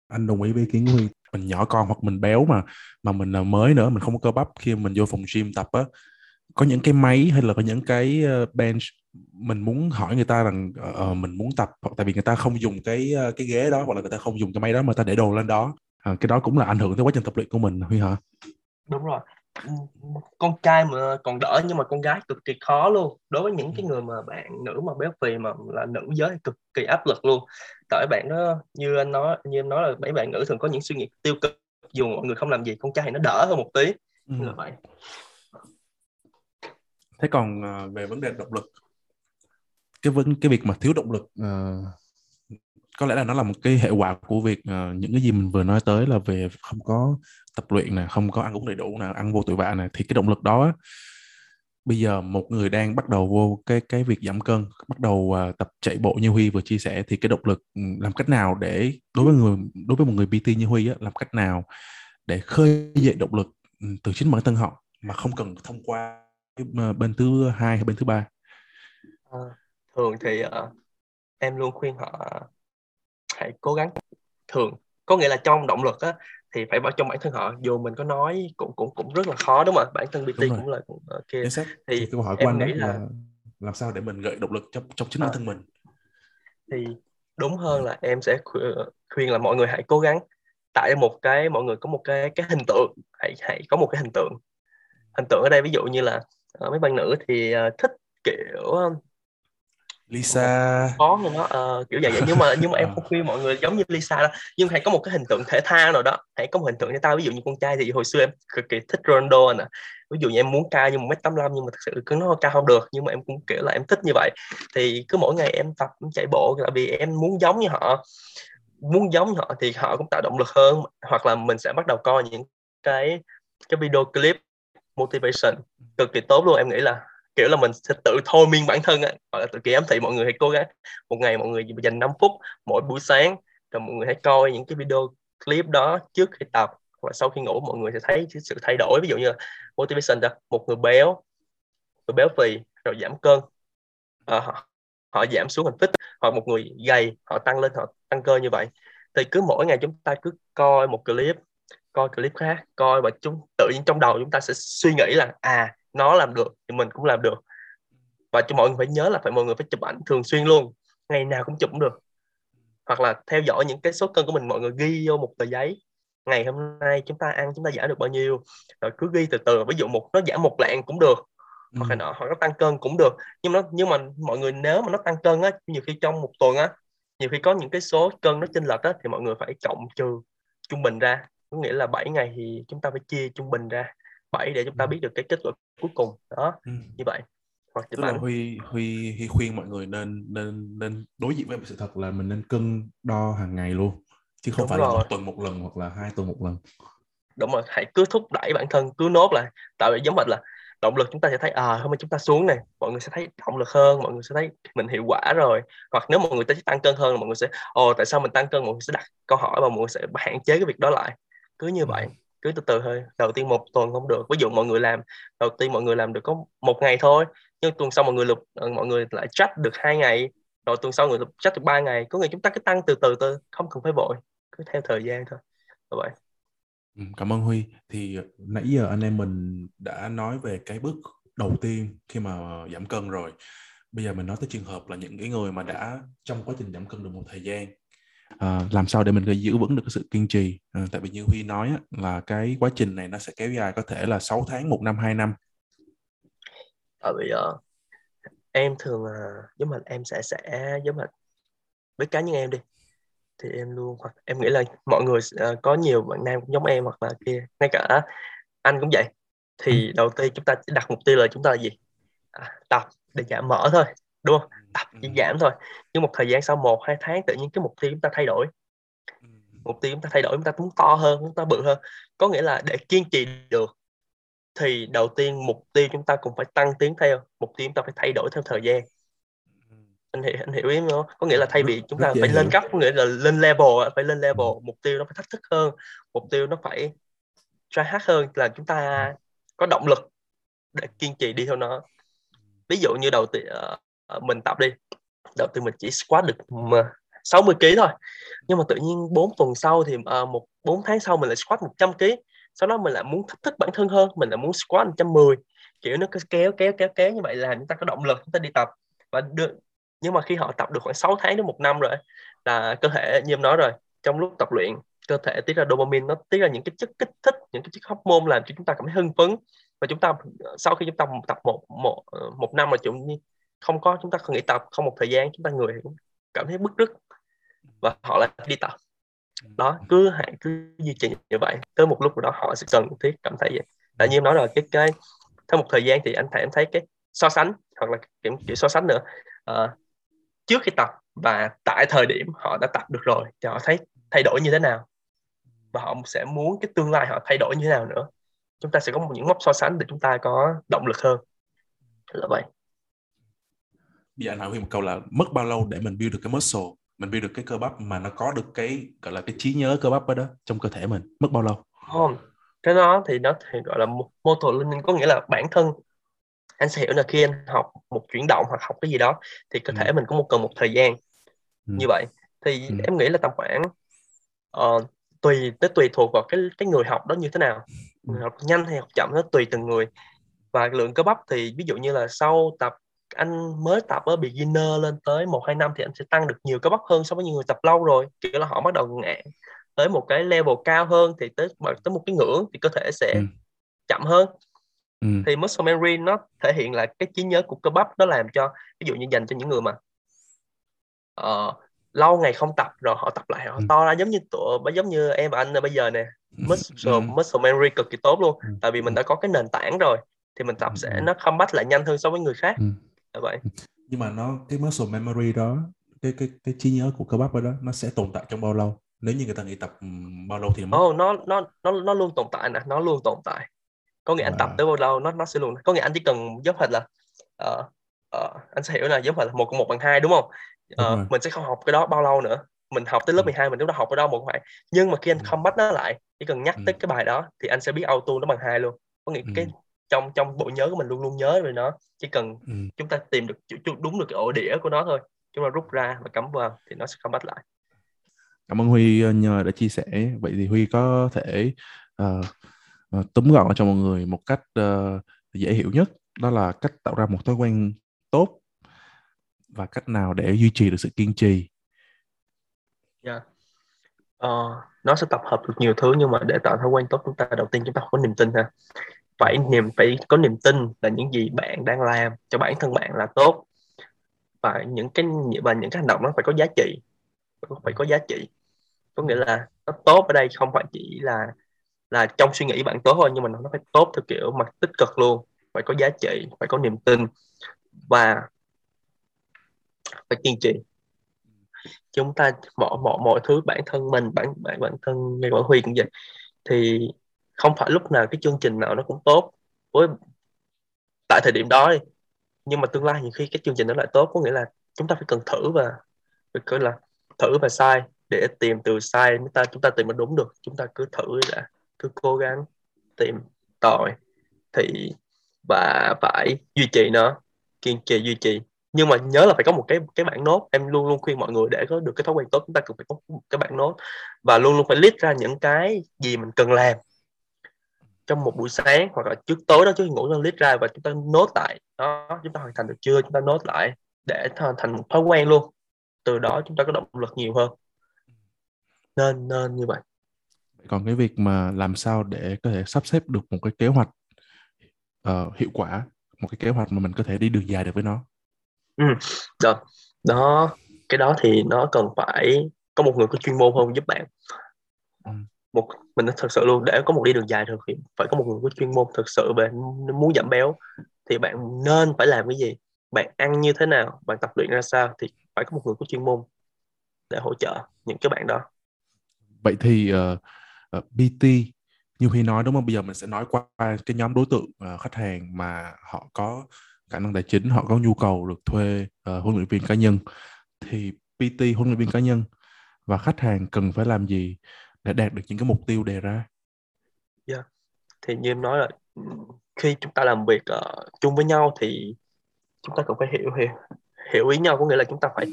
Anh đồng ý với ý kiến của Huy. Mình nhỏ con hoặc mình béo mà mà mình là mới nữa mình không có cơ bắp khi mình vô phòng gym tập á có những cái máy hay là có những cái ờ, bench mình muốn hỏi người ta rằng uh, mình muốn tập hoặc tại vì người ta không dùng cái cái ghế đó hoặc là người ta không dùng cái máy đó mà ta để đồ lên đó. Uh, cái đó cũng là ảnh hưởng tới quá trình tập luyện của mình Huy hả? Đúng rồi. Con trai mà còn đỡ nhưng mà con gái cực kỳ khó luôn. Đối với những cái người mà bạn nữ mà béo phì mà là nữ giới cực kỳ áp lực luôn. Tại bạn đó như anh nói như em nói là mấy bạn nữ thường có những suy nghĩ tiêu cực dù mọi người không làm gì con trai thì nó đỡ hơn một tí. Ừ. là vậy thế còn uh, về vấn đề động lực cái vấn cái việc mà thiếu động lực uh, có lẽ là nó là một cái hệ quả của việc uh, những cái gì mình vừa nói tới là về không có tập luyện nè không có ăn uống đầy đủ nè ăn vô tội vạ nè thì cái động lực đó bây giờ một người đang bắt đầu vô cái cái việc giảm cân bắt đầu uh, tập chạy bộ như Huy vừa chia sẻ thì cái động lực ừ, làm cách nào để đối với người đối với một người PT như Huy á, làm cách nào để khơi dậy động lực ừ, từ chính bản thân họ mà không cần thông qua bên thứ hai hay bên thứ ba? À, thường thì uh, em luôn khuyên họ hãy cố gắng. Thường có nghĩa là trong động lực á thì phải vào trong bản thân họ dù mình có nói cũng cũng cũng rất là khó đúng không ạ? Bản thân BT cũng là cũng ok thì, thì câu hỏi của anh nghĩ là, là làm sao để mình gợi động lực trong trong chính à, bản thân mình? Thì đúng hơn là em sẽ khuyên là mọi người hãy cố gắng. Tạo ra một cái mọi người có một cái cái hình tượng hãy hãy có một cái hình tượng. Hình tượng ở đây ví dụ như là uh, mấy bạn nữ thì uh, thích kiểu Lisa. Có nhưng nó uh, kiểu vậy. Vậy nhưng mà nhưng mà em không khuyên mọi người giống như Lisa đó nhưng hãy có một cái hình tượng thể thao nào đó. Hãy có một hình tượng cho tao. Ví dụ như con trai thì hồi xưa em cực kỳ thích Ronaldo nè. Ví dụ như em muốn cao như một mét tám nhưng mà thật sự cứ nó cao không được. Nhưng mà em cũng kiểu là em thích như vậy. Thì cứ mỗi ngày em tập em chạy bộ. Là vì em muốn giống như họ. Muốn giống họ thì họ cũng tạo động lực hơn. Hoặc là mình sẽ bắt đầu coi những cái cái video clip motivation. Cực kỳ tốt luôn em nghĩ là kiểu là mình sẽ tự thôi miên bản thân á. Là tự kỳ ám thị mọi người hãy cố gắng. Một ngày mọi người dành 5 phút mỗi buổi sáng rồi mọi người hãy coi những cái video clip đó trước khi tập. Và sau khi ngủ mọi người sẽ thấy sự thay đổi. Ví dụ như motivation đó một người béo người béo phì rồi giảm cân. À, họ, họ giảm xuống hình tích, hoặc một người gầy họ tăng lên họ tăng cơ như vậy. Thì cứ mỗi ngày chúng ta cứ coi một clip coi clip khác coi và chúng tự nhiên trong đầu chúng ta sẽ suy nghĩ là à nó làm được thì mình cũng làm được. Và cho mọi người phải nhớ là phải mọi người phải chụp ảnh thường xuyên luôn ngày nào cũng chụp cũng được. Hoặc là theo dõi những cái số cân của mình mọi người ghi vô một tờ giấy ngày hôm nay chúng ta ăn chúng ta giảm được bao nhiêu rồi cứ ghi từ từ ví dụ một nó giảm một lạng cũng được hoặc là ừ. nọ hoặc nó tăng cân cũng được. Nhưng nó nhưng mà mọi người nếu mà nó tăng cân á nhiều khi trong một tuần á nhiều khi có những cái số cân nó chênh lệch á thì mọi người phải cộng trừ trung bình ra có nghĩa là 7 ngày thì chúng ta phải chia trung bình ra 7 để chúng ta ừ. biết được cái kết quả cuối cùng. Đó ừ. như vậy. Hoặc tức là huy huy huy khuyên mọi người nên nên nên đối diện với sự thật là mình nên cân đo hàng ngày luôn chứ không Đúng phải rồi. là một tuần một lần hoặc là hai tuần một lần. Đúng rồi hãy cứ thúc đẩy bản thân cứ nốt lại. Tại vì giống mình là động lực chúng ta sẽ thấy à hôm nay chúng ta xuống này. Mọi người sẽ thấy động lực hơn mọi người sẽ thấy mình hiệu quả rồi. Hoặc nếu mọi người ta tăng cân hơn mọi người sẽ ồ tại sao mình tăng cân? Mọi người sẽ đặt câu hỏi và mọi người sẽ hạn chế cái việc đó lại cứ như ừ. vậy cứ từ từ thôi. Đầu tiên một tuần không được. Ví dụ mọi người làm đầu tiên mọi người làm được có một ngày thôi nhưng tuần sau mọi người lục ờ, mọi người lại trách được hai ngày. Rồi tuần sau người lục trách được ba ngày. Có người chúng ta cứ tăng từ từ từ không cần phải vội. Cứ theo thời gian thôi. Như vậy. Ừ, cảm ơn Huy. Thì nãy giờ anh em mình đã nói về cái bước đầu tiên khi mà giảm cân rồi. Bây giờ mình nói tới trường hợp là những cái người mà đã trong quá trình giảm cân được một thời gian à, làm sao để mình giữ vững được cái sự kiên trì? À, tại vì như Huy nói á, là cái quá trình này nó sẽ kéo dài có thể là 6 tháng một năm hai năm. Tại vì uh, em thường uh, giống mình em sẽ sẽ giống mình với cá nhân em đi thì em luôn hoặc em nghĩ là mọi người uh, có nhiều bạn nam cũng giống em hoặc là kia ngay cả anh cũng vậy. Thì ừ. đầu tiên chúng ta đặt mục tiêu là chúng ta là gì? À, tập để giảm mỡ thôi đúng không? Tập chỉ ừ. giảm thôi. Nhưng một thời gian sau một hai tháng tự nhiên cái mục tiêu chúng ta thay đổi. Ừ. mục tiêu chúng ta thay đổi chúng ta muốn to hơn chúng ta bự hơn. Có nghĩa là để kiên trì được thì đầu tiên mục tiêu chúng ta cũng phải tăng tiến theo mục tiêu chúng ta phải thay đổi theo thời gian. Anh hiểu anh hiểu ý không? Có nghĩa là thay vì chúng ta phải lên cấp có nghĩa là lên level phải lên level Ừ. mục tiêu nó phải thách thức hơn mục tiêu nó phải try hard hơn là chúng ta có động lực để kiên trì đi theo nó. Ví dụ như đầu tiên ờ, Ờ, mình tập đi. Đầu tiên mình chỉ squat được 60 kg thôi. Nhưng mà tự nhiên 4 tuần sau thì ờ, một 4 tháng sau mình lại squat 100 kg sau đó mình lại muốn thách thức bản thân hơn, mình lại muốn squat 110 kiểu nó cứ kéo kéo kéo kéo như vậy là chúng ta có động lực chúng ta đi tập. Và được nhưng mà khi họ tập được khoảng 6 tháng đến một năm rồi là cơ thể như em nói rồi, trong lúc tập luyện, cơ thể tiết ra dopamine, nó tiết ra những cái chất kích thích, những cái chất hormone làm cho chúng ta cảm thấy hưng phấn. Và chúng ta ờ, sau khi chúng ta tập một một một năm mà chúng không có chúng ta không nghỉ tập không một thời gian chúng ta người cũng cảm thấy bức rứt. Và họ lại đi tập. Đó cứ hạn cứ duy trì như vậy. Tới một lúc nào đó họ sẽ cần thiết cảm thấy vậy. Tại như em nói rồi cái cái theo một thời gian thì anh thấy em thấy cái so sánh hoặc là kiểu, kiểu so sánh nữa. Ờ, trước khi tập và tại thời điểm họ đã tập được rồi thì họ thấy thay đổi như thế nào? Và họ sẽ muốn cái tương lai họ thay đổi như thế nào nữa? Chúng ta sẽ có một những mốc so sánh để chúng ta có động lực hơn. Là vậy bây giờ anh hỏi Huy một câu là mất bao lâu để mình build được cái muscle mình build được cái cơ bắp mà nó có được cái gọi là cái trí nhớ cơ bắp ở đó trong cơ thể mình mất bao lâu không cái đó thì nó thì gọi là motor learning có nghĩa là bản thân anh sẽ hiểu là khi anh học một chuyển động hoặc học cái gì đó thì cơ thể Ừ. mình có một cần một thời gian Ừ. như vậy thì Ừ. em nghĩ là tầm khoảng ờ, tùy tới tùy thuộc vào cái cái người học đó như thế nào Ừ. người học nhanh hay học chậm nó tùy từng người và lượng cơ bắp thì ví dụ như là sau tập anh mới tập ở beginner lên tới một hai năm thì anh sẽ tăng được nhiều cơ bắp hơn so với những người tập lâu rồi kiểu là họ bắt đầu ngạn tới một cái level cao hơn thì tới tới một cái ngưỡng thì cơ thể sẽ Ừ. chậm hơn Ừ. thì muscle memory nó thể hiện là cái trí nhớ của cơ bắp nó làm cho ví dụ như dành cho những người mà ờ, lâu ngày không tập rồi họ tập lại họ Ừ. to ra giống như tụi giống như em và anh bây giờ nè muscle Ừ. muscle memory cực kỳ tốt luôn Ừ. tại vì mình đã có cái nền tảng rồi thì mình tập Ừ. sẽ nó comeback lại nhanh hơn so với người khác Ừ. là vậy nhưng mà nó cái muscle memory đó cái cái cái trí nhớ của cơ bắp đó nó sẽ tồn tại trong bao lâu nếu như người ta nghĩ tập bao lâu thì nó oh, nó nó nó nó luôn tồn tại nè nó luôn tồn tại có nghĩa anh tập tới bao lâu nó nó sẽ luôn có nghĩa anh chỉ cần giống hệt là ờ, ờ, anh sẽ hiểu là giống hệt là một cộng một bằng hai đúng không Đúng Ờ, rồi. mình sẽ không học cái đó bao lâu nữa mình học tới lớp Ừ. 12 mình lúc đó học cái đó một bài nhưng mà khi anh Ừ. không bắt nó lại chỉ cần nhắc Ừ. tới cái bài đó thì anh sẽ biết auto nó bằng hai luôn có nghĩa Ừ. cái trong trong bộ nhớ của mình luôn luôn nhớ về nó. Chỉ cần Ừ. chúng ta tìm được đúng được cái ổ đĩa của nó thôi. Chúng ta rút ra và cắm vào thì nó sẽ không bắt lại. Cảm ơn Huy ờ, nhờ đã chia sẻ. Vậy thì Huy có thể ờ, túm gọn cho mọi người một cách ờ, dễ hiểu nhất. Đó là cách tạo ra một thói quen tốt và cách nào để duy trì được sự kiên trì. Yeah. Ờ, nó sẽ tập hợp được nhiều thứ nhưng mà để tạo thói quen tốt chúng ta đầu tiên chúng ta phải có niềm tin ha phải niềm, phải có niềm tin là những gì bạn đang làm cho bản thân bạn là tốt. Và những cái, và những cái hành động nó phải có giá trị, phải có giá trị. Có nghĩa là nó tốt ở đây không phải chỉ là là trong suy nghĩ bạn tốt thôi, nhưng mà nó phải tốt theo kiểu mặt tích cực luôn. Phải có giá trị, phải có niềm tin và phải kiên trì. Chúng ta mọi mọi mọi thứ, bản thân mình, bản bản bản thân ngay bản huy cũng vậy. Thì không phải lúc nào cái chương trình nào nó cũng tốt với tại thời điểm đó đi. Nhưng mà tương lai nhiều khi cái chương trình nó lại tốt, có nghĩa là chúng ta phải cần thử và phải cứ là thử và sai để tìm từ sai chúng ta chúng ta tìm mà đúng được. Chúng ta cứ thử đã, cứ cố gắng tìm tòi thì và phải duy trì nó, kiên trì, duy trì. Nhưng mà nhớ là phải có một cái cái bản nốt. Em luôn luôn khuyên mọi người để có được cái thói quen tốt, chúng ta cần phải có một cái bản nốt và luôn luôn phải list ra những cái gì mình cần làm trong một buổi sáng hoặc là trước tối đó trước khi ngủ nó list ra và chúng ta nốt lại. Đó chúng ta hoàn thành được chưa? Chúng ta nốt lại để thành một thói quen luôn. Từ đó chúng ta có động lực nhiều hơn. Nên nên như vậy. Còn cái việc mà làm sao để có thể sắp xếp được một cái kế hoạch ờ, hiệu quả một cái kế hoạch mà mình có thể đi đường dài được với nó? Đó, đó cái đó thì nó cần phải có một người có chuyên môn hơn giúp bạn. Ừ một mình thật sự luôn để có một đi đường dài thực hiện phải có một người có chuyên môn thực sự về muốn giảm béo. Thì bạn nên phải làm cái gì? Bạn ăn như thế nào? Bạn tập luyện ra sao? Thì phải có một người có chuyên môn để hỗ trợ những cái bạn đó. Vậy thì ờ, ờ, uh, uh, PT như Huy nói đúng không? Bây giờ mình sẽ nói qua cái nhóm đối tượng uh, khách hàng mà họ có khả năng tài chính họ có nhu cầu được thuê uh, huấn luyện viên cá nhân. Thì PT huấn luyện viên cá nhân và khách hàng cần phải làm gì? Để đạt được những cái mục tiêu đề ra? Yeah. Dạ. Thì như em nói là khi chúng ta làm việc uh, chung với nhau thì chúng ta cần phải hiểu hiểu hiểu ý nhau có nghĩa là chúng ta phải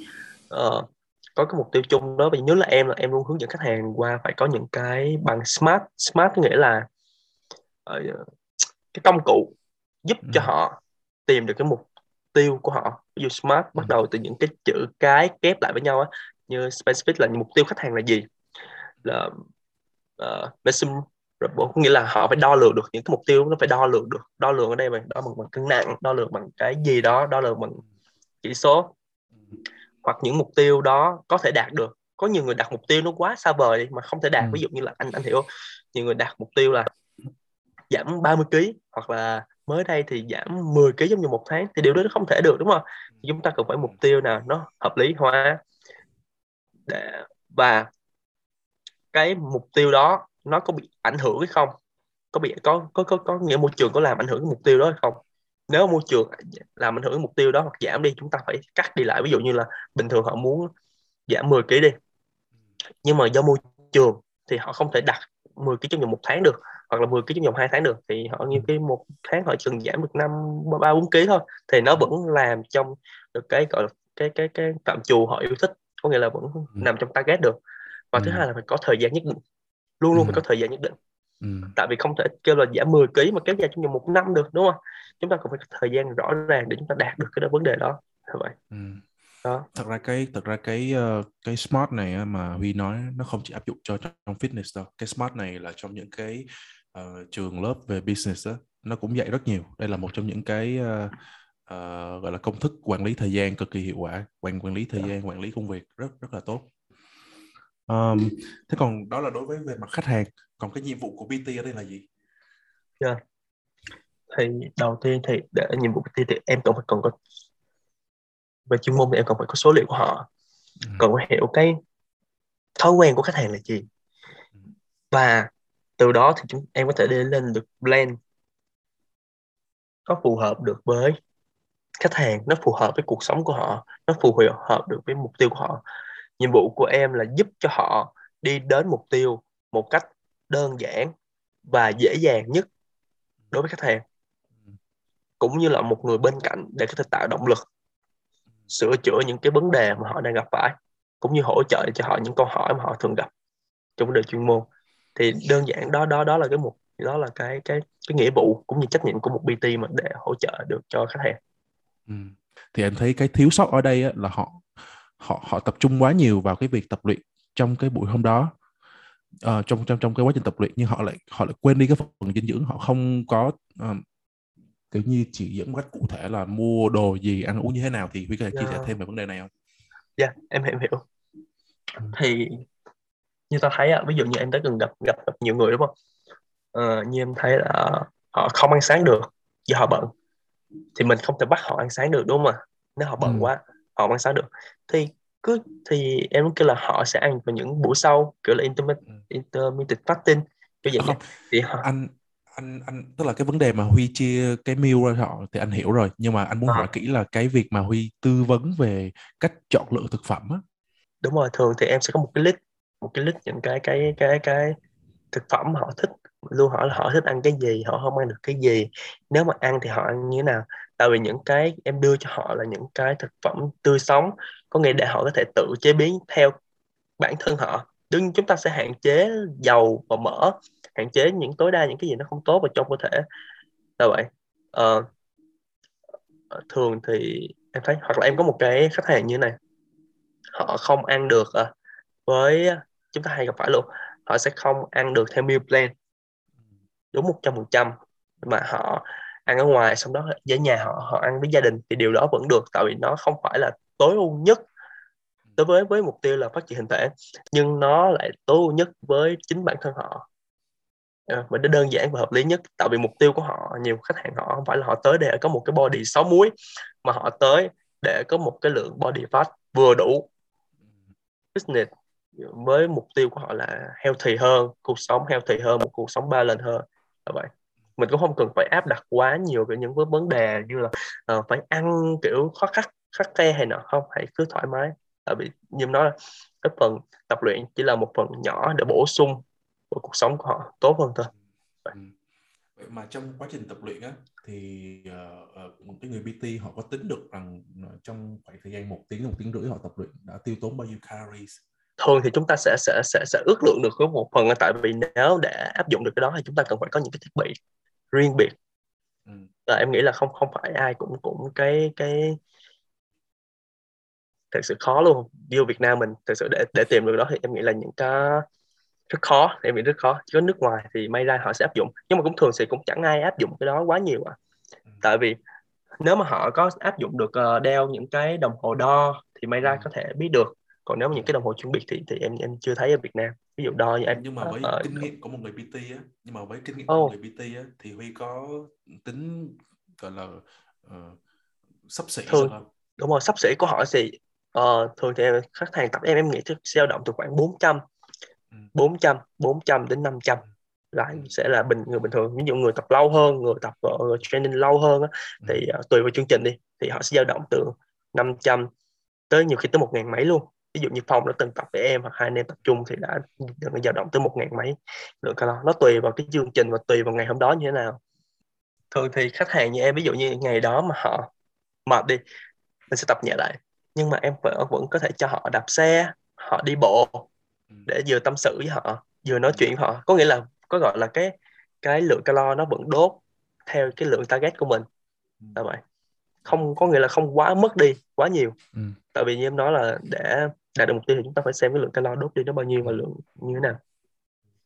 uh, có cái mục tiêu chung đó vì nhớ là em là em luôn hướng dẫn khách hàng qua phải có những cái bằng smart smart có nghĩa là uh, cái công cụ giúp ừ. cho họ tìm được cái mục tiêu của họ ví dụ smart bắt đầu từ những cái chữ cái kép lại với nhau á như specific là mục tiêu khách hàng là gì là uh, measurable có nghĩa là họ phải đo lường được những cái mục tiêu nó phải đo lường được đo lường ở đây bằng đo bằng, bằng cân nặng đo lường bằng cái gì đó đo lường bằng chỉ số. Hoặc những mục tiêu đó có thể đạt được. Có nhiều người đặt mục tiêu nó quá xa vời mà không thể đạt. Ừ. ví dụ như là anh anh hiểu nhiều người đặt mục tiêu là giảm 30 kg hoặc là mới đây thì giảm 10 kg trong vòng một tháng thì điều đó nó không thể được đúng không? Chúng ta cần phải mục tiêu nào nó hợp lý hóa. Để và cái mục tiêu đó nó có bị ảnh hưởng hay không? Có bị có có có có nghĩa môi trường có làm ảnh hưởng cái mục tiêu đó hay không? Nếu môi trường làm ảnh hưởng đến mục tiêu đó hoặc giảm đi chúng ta phải cắt đi lại. Ví dụ như là bình thường họ muốn giảm 10 kg đi nhưng mà do môi trường thì họ không thể đặt 10 kg trong vòng một tháng được hoặc là 10 kg trong vòng 2 tháng được. Thì họ như cái một tháng họ chừng giảm được năm ba bốn kg thôi. Thì nó vẫn làm trong được cái gọi là cái cái cái phạm trù họ yêu thích có nghĩa là vẫn ừ. nằm trong target được và ừ. thứ hai là phải có thời gian nhất định luôn luôn ừ. phải có thời gian nhất định ừ. tại vì không thể kêu là giảm 10 kg mà kéo dài trong vòng một năm được đúng không chúng ta cũng phải có thời gian rõ ràng để chúng ta đạt được cái đó vấn đề đó như vậy ừ. đó thật ra cái thật ra cái uh, cái smart này mà Huy nói nó không chỉ áp dụng cho trong fitness đâu cái smart này là trong những cái uh, trường lớp về business đó, nó cũng dạy rất nhiều đây là một trong những cái uh, uh, gọi là công thức quản lý thời gian cực kỳ hiệu quả quản quản lý thời dạ. gian quản lý công việc rất rất là tốt um, thế còn đó là đối với về mặt khách hàng còn cái nhiệm vụ của PT ở đây là gì? Yeah. Dạ. thì đầu tiên thì để nhiệm vụ PT thì em cần phải cần có về chuyên môn thì em cần phải có số liệu của họ ừ. cần phải hiểu cái thói quen của khách hàng là gì và từ đó thì chúng em có thể đi lên được plan có phù hợp được với khách hàng nó phù hợp với cuộc sống của họ nó phù hợp được với mục tiêu của họ nhiệm vụ của em là giúp cho họ đi đến mục tiêu một cách đơn giản và dễ dàng nhất đối với khách hàng cũng như là một người bên cạnh để có thể tạo động lực sửa chữa những cái vấn đề mà họ đang gặp phải cũng như hỗ trợ cho họ những câu hỏi mà họ thường gặp trong vấn đề chuyên môn thì đơn giản đó đó đó là cái mục đó là cái cái cái nghĩa vụ cũng như trách nhiệm của một BT mà để hỗ trợ được cho khách hàng ừ. thì anh thấy cái thiếu sót ở đây á, là họ họ họ tập trung quá nhiều vào cái việc tập luyện trong cái buổi hôm đó uh, trong trong trong cái quá trình tập luyện nhưng họ lại họ lại quên đi cái phần dinh dưỡng họ không có uh, kiểu như chỉ dẫn một cách cụ thể là mua đồ gì ăn uống như thế nào thì Huy có thể chia sẻ dạ. thêm về vấn đề này không? Dạ yeah, em hiểu, hiểu. Ừ. Thì như ta thấy ví dụ như em đã từng gặp gặp, gặp nhiều người đúng không? Uh, như em thấy là họ không ăn sáng được do họ bận thì mình không thể bắt họ ăn sáng được đúng không ạ? Nếu họ bận ừ. quá họ ăn sáng được. Thì cứ thì em kêu là họ sẽ ăn vào những buổi sau kiểu là intermittent, ừ. intermittent fasting kiểu vậy không, thì họ... anh anh anh tức là cái vấn đề mà Huy chia cái meal ra họ thì anh hiểu rồi nhưng mà anh muốn à. hỏi kỹ là cái việc mà Huy tư vấn về cách chọn lựa thực phẩm á. Đúng rồi thường thì em sẽ có một cái list một cái list những cái cái cái cái thực phẩm họ thích. Luôn hỏi là họ thích ăn cái gì họ không ăn được cái gì. Nếu mà ăn thì họ ăn như thế nào tại vì những cái em đưa cho họ là những cái thực phẩm tươi sống có nghĩa để họ có thể tự chế biến theo bản thân họ. Đương chúng ta sẽ hạn chế dầu và mỡ hạn chế những tối đa những cái gì nó không tốt vào trong cơ thể. Là vậy. À, thường thì em thấy hoặc là em có một cái khách hàng như thế này. Họ không ăn được à, với chúng ta hay gặp phải luôn. Họ sẽ không ăn được theo meal plan. Đúng một trăm phần trăm. Mà họ ăn ở ngoài, xong đó với nhà họ họ ăn với gia đình, thì điều đó vẫn được, tại vì nó không phải là tối ưu nhất đối với với mục tiêu là phát triển hình thể, nhưng nó lại tối ưu nhất với chính bản thân họ. Ờ, và nó đơn giản và hợp lý nhất, tại vì mục tiêu của họ, nhiều khách hàng họ không phải là họ tới để có một cái body sáu muối mà họ tới để có một cái lượng body fat vừa đủ. Business với mục tiêu của họ là healthy hơn, cuộc sống healthy hơn, một cuộc sống ba lần hơn, là vậy mình cũng không cần phải áp đặt quá nhiều về những vấn đề như là uh, phải ăn kiểu khó khắc khắc khe hay nọ. Không hãy cứ thoải mái. Tại vì như nói là cái phần tập luyện chỉ là một phần nhỏ để bổ sung của cuộc sống của họ tốt hơn thôi. Ừ. vậy mà trong quá trình tập luyện á thì uh, một cái người PT họ có tính được rằng trong khoảng thời gian một tiếng một tiếng rưỡi họ tập luyện đã tiêu tốn bao nhiêu calories? Thường thì chúng ta sẽ sẽ sẽ sẽ ước lượng được một phần tại vì nếu để áp dụng được cái đó thì chúng ta cần phải có những cái thiết bị riêng biệt ừ. là em nghĩ là không không phải ai cũng cũng cái cái thật sự khó luôn vô Việt Nam mình thật sự để để tìm được đó thì em nghĩ là những cái rất khó em nghĩ rất khó chỉ có nước ngoài thì may ra họ sẽ áp dụng nhưng mà cũng thường thì cũng chẳng ai áp dụng cái đó quá nhiều à ừ. tại vì nếu mà họ có áp dụng được uh, đeo những cái đồng hồ đo thì may ra ừ. có thể biết được còn nếu mà những cái đồng hồ chuyên biệt thì thì em em chưa thấy ở Việt Nam. Ví dụ đo như em nhưng mà với uh, kinh nghiệm của một người PT á nhưng mà với kinh nghiệm oh. của một người PT á thì Huy có tính gọi là uh, sắp xỉ thường, không? đúng rồi sắp xỉ của họ thì uh, thường thì khách hàng tập em em nghĩ dao động từ khoảng 400 400 400 đến 500 lại sẽ là bình người bình thường. Ví dụ người tập lâu hơn người tập uh, training lâu hơn á, thì uh, tùy vào chương trình đi thì họ sẽ dao động từ 500 tới nhiều khi tới một ngàn mấy luôn ví dụ như phong đã từng tập với em hoặc hai anh em tập trung thì đã được dao động tới một ngàn mấy lượng calo. Nó tùy vào cái chương trình và tùy vào ngày hôm đó như thế nào. Thường thì khách hàng như em ví dụ như ngày đó mà họ mệt đi mình sẽ tập nhẹ lại. Nhưng mà em vẫn vẫn có thể cho họ đạp xe họ đi bộ để vừa tâm sự với họ vừa nói chuyện với họ. Có nghĩa là có gọi là cái cái lượng calo nó vẫn đốt theo cái lượng target của mình. Là vậy. Không có nghĩa là không quá mất đi quá nhiều. Ừ. tại vì như em nói là để đạt được mục tiêu thì chúng ta phải xem cái lượng calo đốt đi nó bao nhiêu và lượng như thế nào.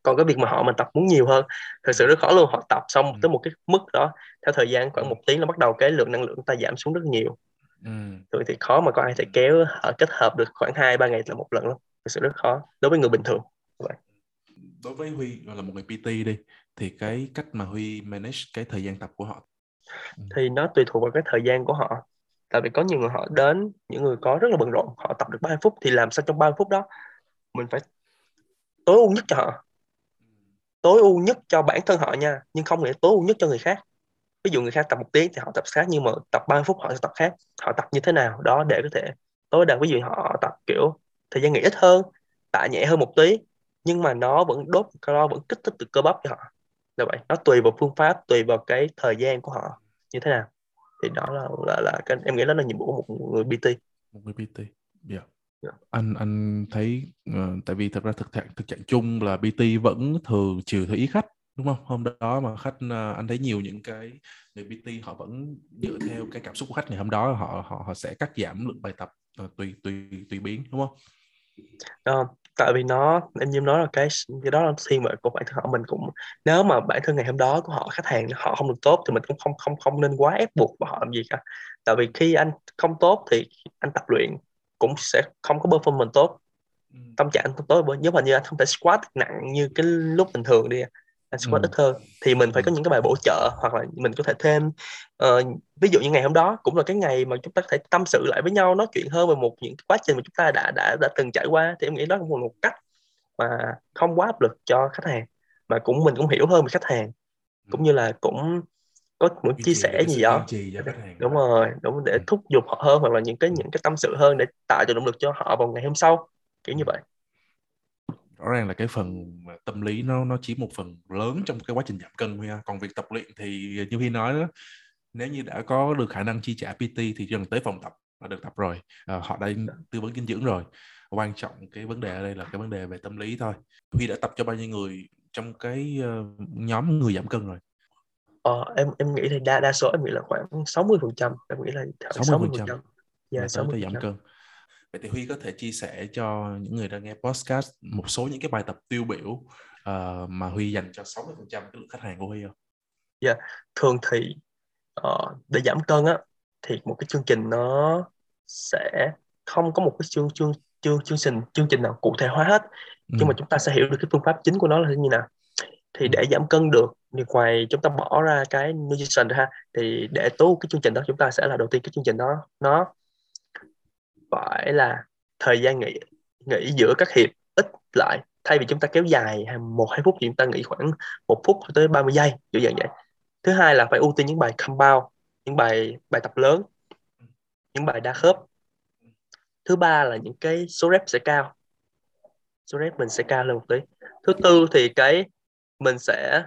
Còn cái việc mà họ mình tập muốn nhiều hơn thật sự rất khó luôn. Họ tập xong tới một cái mức đó theo thời gian khoảng một tiếng nó bắt đầu cái lượng năng lượng ta giảm xuống rất nhiều. Ừ. thường thì khó mà có ai thể kéo họ kết hợp được khoảng hai ba ngày là một lần lắm thực sự rất khó đối với người bình thường. Vậy. Đối với Huy là một người PT đi thì cái cách mà Huy manage cái thời gian tập của họ. Ừ. thì nó tùy thuộc vào cái thời gian của họ tại vì có nhiều người họ đến, những người có rất là bận rộn, họ tập được 30 phút thì làm sao trong 30 phút đó? Mình phải tối ưu nhất cho họ. Tối ưu nhất cho bản thân họ nha, nhưng không nghĩa tối ưu nhất cho người khác. Ví dụ người khác tập một tiếng thì họ tập khác, nhưng mà tập 30 phút họ sẽ tập khác. Họ tập như thế nào đó để có thể tối đa, ví dụ họ tập, kiểu, thời gian nghỉ ít hơn, tạ nhẹ hơn một tí, nhưng mà nó vẫn đốt calo vẫn kích thích được cơ bắp cho họ. Là vậy, nó tùy vào phương pháp, tùy vào cái thời gian của họ. Như thế nào? Thì đó là là, là cái, em nghĩ đó là nhiệm vụ của một người PT một người PT yeah. yeah. anh anh thấy uh, tại vì thật ra thực trạng thực trạng chung là PT vẫn thường chiều theo ý khách đúng không hôm đó mà khách uh, anh thấy nhiều những cái người PT họ vẫn dựa theo cái cảm xúc của khách ngày hôm đó họ họ họ sẽ cắt giảm lượng bài tập uh, tùy tùy tùy biến đúng không uh, tại vì nó em như nói là cái cái đó là thiên về của bản thân họ. Mình cũng nếu mà bản thân ngày hôm đó của họ khách hàng họ không được tốt thì mình cũng không không không nên quá ép buộc vào họ làm gì cả. Tại vì khi anh không tốt thì anh tập luyện cũng sẽ không có performance tốt. Ừ. tâm trạng không tốt nếu mà như anh không thể squat nặng như cái lúc bình thường đi anh squat ừ. ít hơn. Thì mình phải có những cái bài bổ trợ hoặc là mình có thể thêm uh, ví dụ như ngày hôm đó cũng là cái ngày mà chúng ta có thể tâm sự lại với nhau nói chuyện hơn về một những quá trình mà chúng ta đã đã đã từng trải qua. Thì em nghĩ đó là một, cách mà không quá áp lực cho khách hàng mà cũng mình cũng hiểu hơn về khách hàng. Cũng như là cũng có muốn chia sẻ gì đó. đúng rồi đúng để ừ. thúc giục họ hơn hoặc là những cái những cái tâm sự hơn để tạo cho động lực cho họ vào ngày hôm sau kiểu như vậy rõ ràng là cái phần tâm lý nó nó chiếm một phần lớn trong cái quá trình giảm cân Huy còn việc tập luyện thì như khi nói đó nếu như đã có được khả năng chi trả PT thì cần tới phòng tập là được tập rồi. À, họ đã dạ. tư vấn dinh dưỡng rồi. Quan trọng cái vấn đề ở đây là cái vấn đề về tâm lý thôi. Huy đã tập cho bao nhiêu người trong cái uh, nhóm người giảm cân rồi? Ờ, em em nghĩ thì đa đa số em nghĩ là khoảng 60 phần trăm em nghĩ là 60 phần trăm. dạ, 60 giảm cân vậy thì Huy có thể chia sẻ cho những người đang nghe podcast một số những cái bài tập tiêu biểu uh, mà Huy dành cho 60% cái lượng khách hàng của Huy không? Dạ, yeah. thường thì uh, để giảm cân á thì một cái chương trình nó sẽ không có một cái chương chương chương chương trình chương trình nào cụ thể hóa hết ừ. nhưng mà chúng ta sẽ hiểu được cái phương pháp chính của nó là như nào thì ừ. để giảm cân được thì ngoài chúng ta bỏ ra cái nutrition ra thì để tu cái chương trình đó chúng ta sẽ là đầu tiên cái chương trình đó nó phải là thời gian nghỉ nghỉ giữa các hiệp, ít lại, thay vì chúng ta kéo dài một, hai phút thì chúng ta nghỉ khoảng một phút tới 30 giây, kiểu dạng vậy. Thứ hai là phải ưu tiên những bài compound những bài bài tập lớn, những bài đa khớp. Thứ ba là những cái số rep sẽ cao. Số rep mình sẽ cao lên một tí. Thứ tư thì cái mình sẽ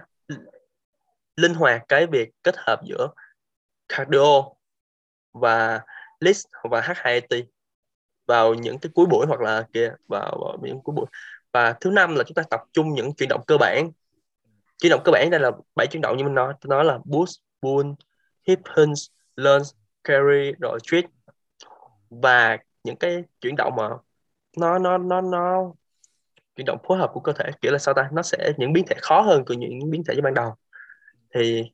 linh hoạt cái việc kết hợp giữa cardio và list và H2AT vào những cái cuối buổi hoặc là kia vào, vào những cuối buổi. Và thứ năm là chúng ta tập trung những chuyển động cơ bản. Chuyển động cơ bản đây là bảy chuyển động như mình nói tôi nói là boost pull hip hinge lunge carry rồi twist và những cái chuyển động mà nó nó nó nó chuyển động phối hợp của cơ thể kiểu là sao ta? Nó sẽ những biến thể khó hơn của những biến thể như ban đầu. Thì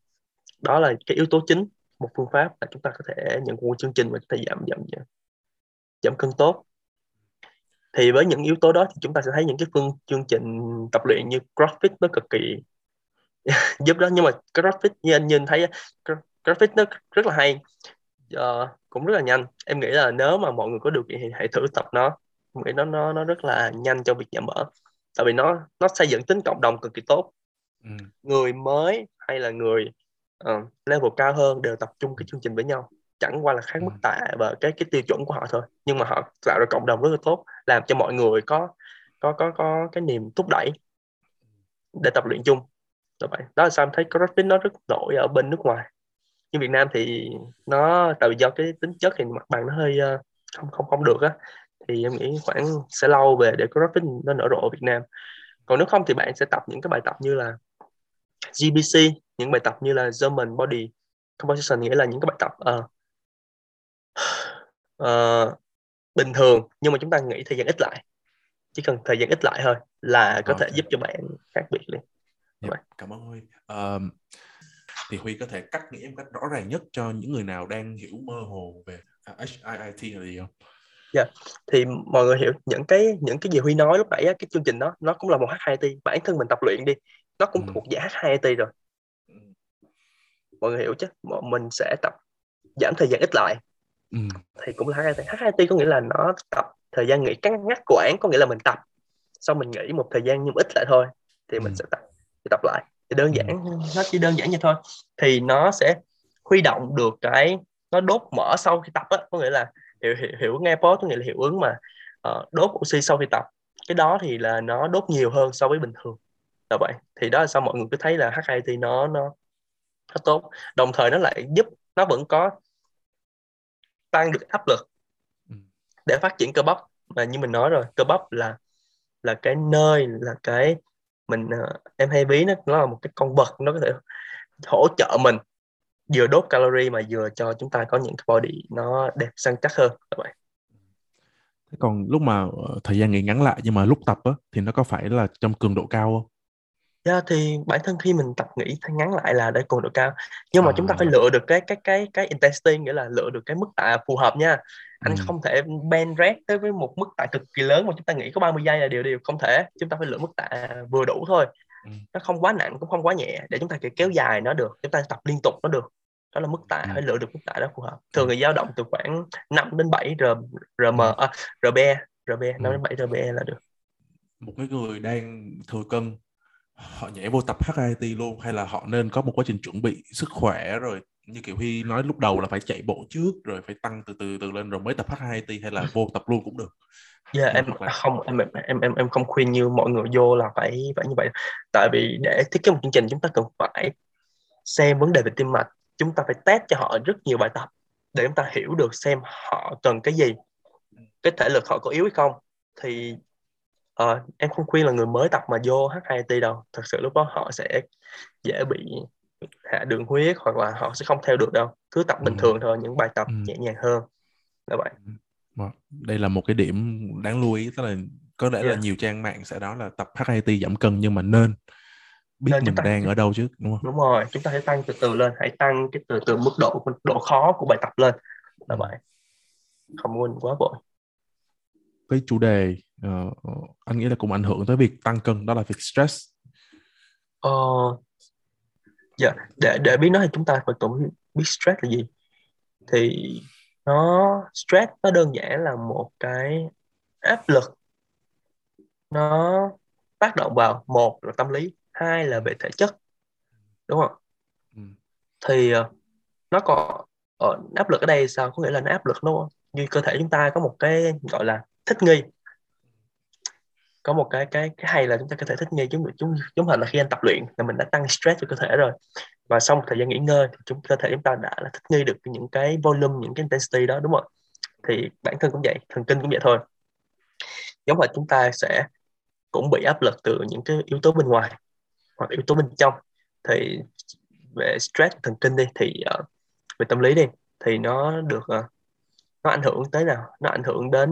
đó là cái yếu tố chính một phương pháp là chúng ta có thể nhận một chương trình và chúng ta giảm giảm giảm, giảm cân tốt. Thì với những yếu tố đó thì chúng ta sẽ thấy những cái phương chương trình tập luyện như CrossFit nó cực kỳ giúp đó. Nhưng mà CrossFit như anh nhìn thấy CrossFit nó rất là hay. Uh, cũng rất là nhanh. Em nghĩ là nếu mà mọi người có điều kiện thì hãy thử tập nó. Em nghĩ nó nó nó rất là nhanh trong việc giảm mỡ tại vì nó nó xây dựng tính cộng đồng cực kỳ tốt. Ừ. người mới hay là người uh, level cao hơn đều tập trung cái chương trình với nhau chẳng qua là khác ừ. mức tạ và cái cái tiêu chuẩn của họ thôi. Nhưng mà họ tạo ra cộng đồng rất là tốt làm cho mọi người có có có có cái niềm thúc đẩy để tập luyện chung. Là vậy. Đó là sao em thấy CrossFit nó rất nổi ở bên nước ngoài. Nhưng Việt Nam thì nó tại vì do cái tính chất thì mặt bằng nó hơi uh, không không không được á thì em nghĩ khoảng sẽ lâu về để CrossFit nó nở rộ ở Việt Nam. Còn nếu không thì bạn sẽ tập những cái bài tập như là GBC những bài tập như là German Body Composition nghĩa là những cái bài tập uh, uh, bình thường nhưng mà chúng ta nghĩ thời gian ít lại chỉ cần thời gian ít lại thôi là có okay. thể giúp cho bạn khác biệt liền yeah, dạ, cảm ơn huy um, thì huy có thể cắt nghĩa một cách rõ ràng nhất cho những người nào đang hiểu mơ hồ về HIIT là gì không Dạ, yeah. thì mọi người hiểu những cái những cái gì Huy nói lúc nãy á, cái chương trình đó nó cũng là một H2T bản thân mình tập luyện đi nó cũng ừ. thuộc dạng H2T rồi ừ. mọi người hiểu chứ mình sẽ tập giảm thời gian ít lại thì cũng là H2T H2T có nghĩa là nó tập thời gian nghỉ cắt ngắt quãng có nghĩa là mình tập xong mình nghỉ một thời gian nhưng ít lại thôi thì mình ừ. sẽ tập thì tập lại thì đơn ừ. giản nó chỉ đơn giản như thôi. Thì nó sẽ huy động được cái nó đốt mỡ sau khi tập á có nghĩa là hiểu hiểu, hiểu nghe post có nghĩa là hiệu ứng mà uh, đốt oxy sau khi tập. Cái đó thì là nó đốt nhiều hơn so với bình thường là vậy. Thì đó là sao mọi người cứ thấy là HIT nó nó nó tốt. Đồng thời nó lại giúp nó vẫn có tăng được áp lực ừ. để phát triển cơ bắp mà như mình nói rồi cơ bắp là là cái nơi là cái mình uh, em hay ví nó nó là một cái con vật nó có thể hỗ trợ mình vừa đốt calorie mà vừa cho chúng ta có những cái body nó đẹp săn chắc hơn vậy thế còn lúc mà ờ, thời gian nghỉ ngắn lại nhưng mà lúc tập á thì nó có phải là trong cường độ cao không? Yeah, thì bản thân khi mình tập nghỉ ngắn lại là để cường độ cao nhưng mà à. chúng ta phải lựa được cái cái cái cái intensity nghĩa là lựa được cái mức tạ phù hợp nha anh ừ. không thể bend rest tới với một mức tạ cực kỳ lớn mà chúng ta nghĩ có 30 giây là điều điều không thể chúng ta phải lựa mức tạ vừa đủ thôi ừ. nó không quá nặng cũng không quá nhẹ để chúng ta có kéo dài nó được chúng ta tập liên tục nó được đó là mức tạ ừ. phải lựa được mức tạ đó phù hợp thường là dao động từ khoảng 5 đến 7 r rm ừ. à, rbe rbe 5 ừ. đến 7 rbe là được một cái người đang thừa cân họ nhảy vô tập HIIT luôn hay là họ nên có một quá trình chuẩn bị sức khỏe rồi như kiểu Huy nói lúc đầu là phải chạy bộ trước rồi phải tăng từ từ từ lên rồi mới tập HIIT hay là vô tập luôn cũng được. Dạ yeah, em là... không em, em em em không khuyên như mọi người vô là phải phải như vậy. Tại vì để thiết kế một chương trình chúng ta cần phải xem vấn đề về tim mạch, chúng ta phải test cho họ rất nhiều bài tập để chúng ta hiểu được xem họ cần cái gì, cái thể lực họ có yếu hay không. Thì uh, em không khuyên là người mới tập mà vô H2T đâu. Thật sự lúc đó họ sẽ dễ bị hạ đường huyết hoặc là họ sẽ không theo được đâu cứ tập bình ừ. thường thôi những bài tập ừ. nhẹ nhàng hơn là vậy ừ. đây là một cái điểm đáng lưu ý tức là có lẽ yeah. là nhiều trang mạng sẽ nói là tập HIT giảm cân nhưng mà nên biết nên mình ta... đang ở đâu chứ đúng không đúng rồi chúng ta hãy tăng từ từ lên hãy tăng cái từ từ mức độ độ khó của bài tập lên là ừ. vậy không muốn quá vội cái chủ đề uh, anh nghĩ là cũng ảnh hưởng tới việc tăng cân đó là việc stress. Ờ, dạ để để biết nó thì chúng ta phải cũng biết stress là gì. Thì nó stress nó đơn giản là một cái áp lực. Nó tác động vào một là tâm lý hai là về thể chất đúng không? Ừ. thì uh, nó còn uh, áp lực ở đây sao? Có nghĩa là nó áp lực nó như cơ thể chúng ta có một cái gọi là thích nghi có một cái cái cái hay là chúng ta có thể thích nghi chúng chúng giống hình là khi anh tập luyện là mình đã tăng stress cho cơ thể rồi. Và sau một thời gian nghỉ ngơi thì chúng cơ thể chúng ta đã là thích nghi được những cái volume những cái intensity đó đúng không thì bản thân cũng vậy thần kinh cũng vậy thôi. Giống là chúng ta sẽ cũng bị áp lực từ những cái yếu tố bên ngoài hoặc yếu tố bên trong. Thì về stress thần kinh đi thì uh, về tâm lý đi thì nó được uh, nó ảnh hưởng tới nào? Nó ảnh hưởng đến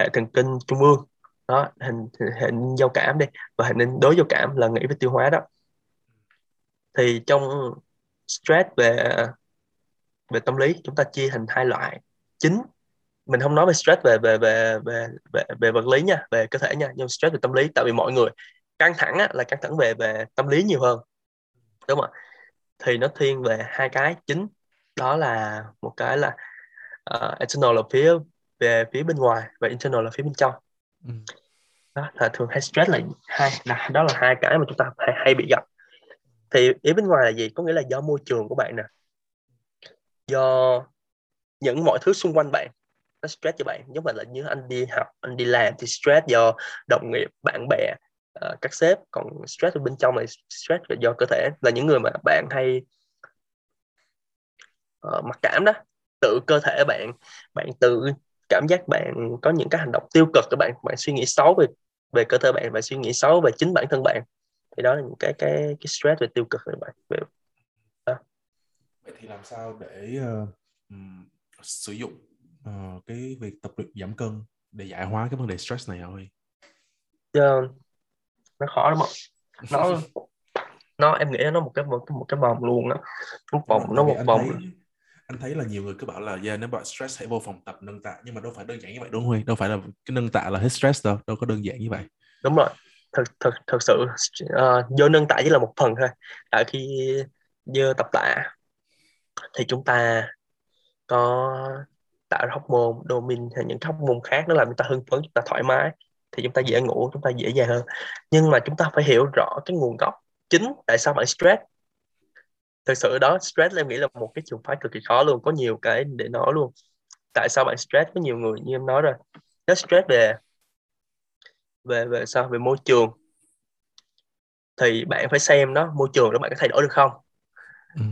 hệ thần kinh trung ương đó hình hình giao cảm đi. Và hình đối giao cảm là nghĩ về tiêu hóa đó. Thì trong stress về về tâm lý chúng ta chia thành hai loại. Chính mình không nói về stress về về về về về, về vật lý nha về cơ thể nha nhưng stress về tâm lý. Tại vì mọi người căng thẳng á, là căng thẳng về về tâm lý nhiều hơn. Đúng không ạ? Thì nó thiên về hai cái. Chính đó là một cái là ờ, uh, external là phía về phía bên ngoài và internal là phía bên trong ừ. đó là thường hay stress là hai là đó là hai cái mà chúng ta hay, hay bị gặp. Thì ý bên ngoài là gì? Có nghĩa là do môi trường của bạn nè. Do những mọi thứ xung quanh bạn nó stress cho bạn. Giống như là như anh đi học anh đi làm thì stress do đồng nghiệp bạn bè uh, các sếp. Còn stress ở bên trong này stress do cơ thể. Là những người mà bạn hay uh, mặc cảm đó. Tự cơ thể bạn bạn tự cảm giác bạn có những cái hành động tiêu cực của bạn bạn suy nghĩ xấu về về cơ thể bạn bạn suy nghĩ xấu về chính bản thân bạn thì đó là những cái cái cái stress về tiêu cực của bạn. Về đó. vậy thì làm sao để uh, um, sử dụng uh, cái việc tập luyện giảm cân để giải hóa cái vấn đề stress này thôi? Uh, nó khó lắm ạ. Nó nó em nghĩ nó một cái một, một cái vòng luôn đó một vòng nó một vòng anh thấy là nhiều người cứ bảo là yeah, nếu bạn stress hãy vô phòng tập nâng tạ nhưng mà đâu phải đơn giản như vậy đúng không Huy. Đâu phải là cái nâng tạ là hết stress đâu đâu có đơn giản như vậy. Đúng rồi. Thực thực thực sự uh, vô nâng tạ chỉ là một phần thôi. Tại khi vô tập tạ thì chúng ta có tạo ra hormone dopamine hay những hormone khác nó làm chúng ta hưng phấn chúng ta thoải mái thì chúng ta dễ ngủ chúng ta dễ dàng hơn. Nhưng mà chúng ta phải hiểu rõ cái nguồn gốc chính tại sao bạn stress thực sự đó stress em nghĩ là một cái trường phái cực kỳ khó luôn có nhiều cái để nói luôn. Tại sao bạn stress có nhiều người như em nói rồi? Nếu stress về về về sao? Về môi trường. Thì bạn phải xem nó môi trường đó bạn có thay đổi được không? Ừ.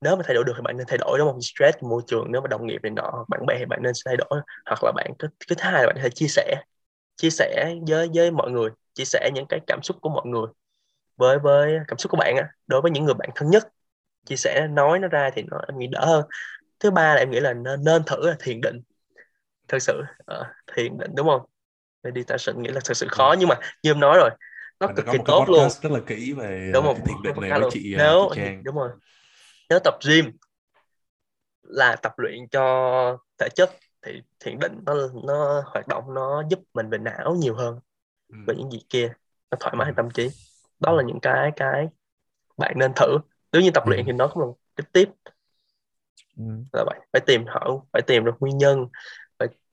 nếu mà thay đổi được thì bạn nên thay đổi đúng không? Stress môi trường nếu mà đồng nghiệp này nọ bạn bè thì bạn nên thay đổi. Hoặc là bạn cái thứ hai là bạn có thể chia sẻ chia sẻ với với mọi người chia sẻ những cái cảm xúc của mọi người với với cảm xúc của bạn á đối với những người bạn thân nhất chia sẻ nói nó ra thì nó em nghĩ đỡ hơn. Thứ ba là em nghĩ là nên, nên thử là thiền định. Thực sự uh, thiền định đúng không? Meditation nghĩa là thực sự khó nhưng mà như em nói rồi nó cực kỳ tốt luôn. rất là kỹ về đúng không? thiền định này với chị, ờ, nếu chị Trang. đúng rồi. Nếu tập gym là tập luyện cho thể chất thì thiền định nó nó hoạt động nó giúp mình về não nhiều hơn ừ. về những gì kia. Nó thoải mái ừ. tâm trí. Đó là những cái cái bạn nên thử nếu như tập luyện ừ. thì nó cũng là cái tiếp ừ. là vậy phải tìm hỏi phải tìm được nguyên nhân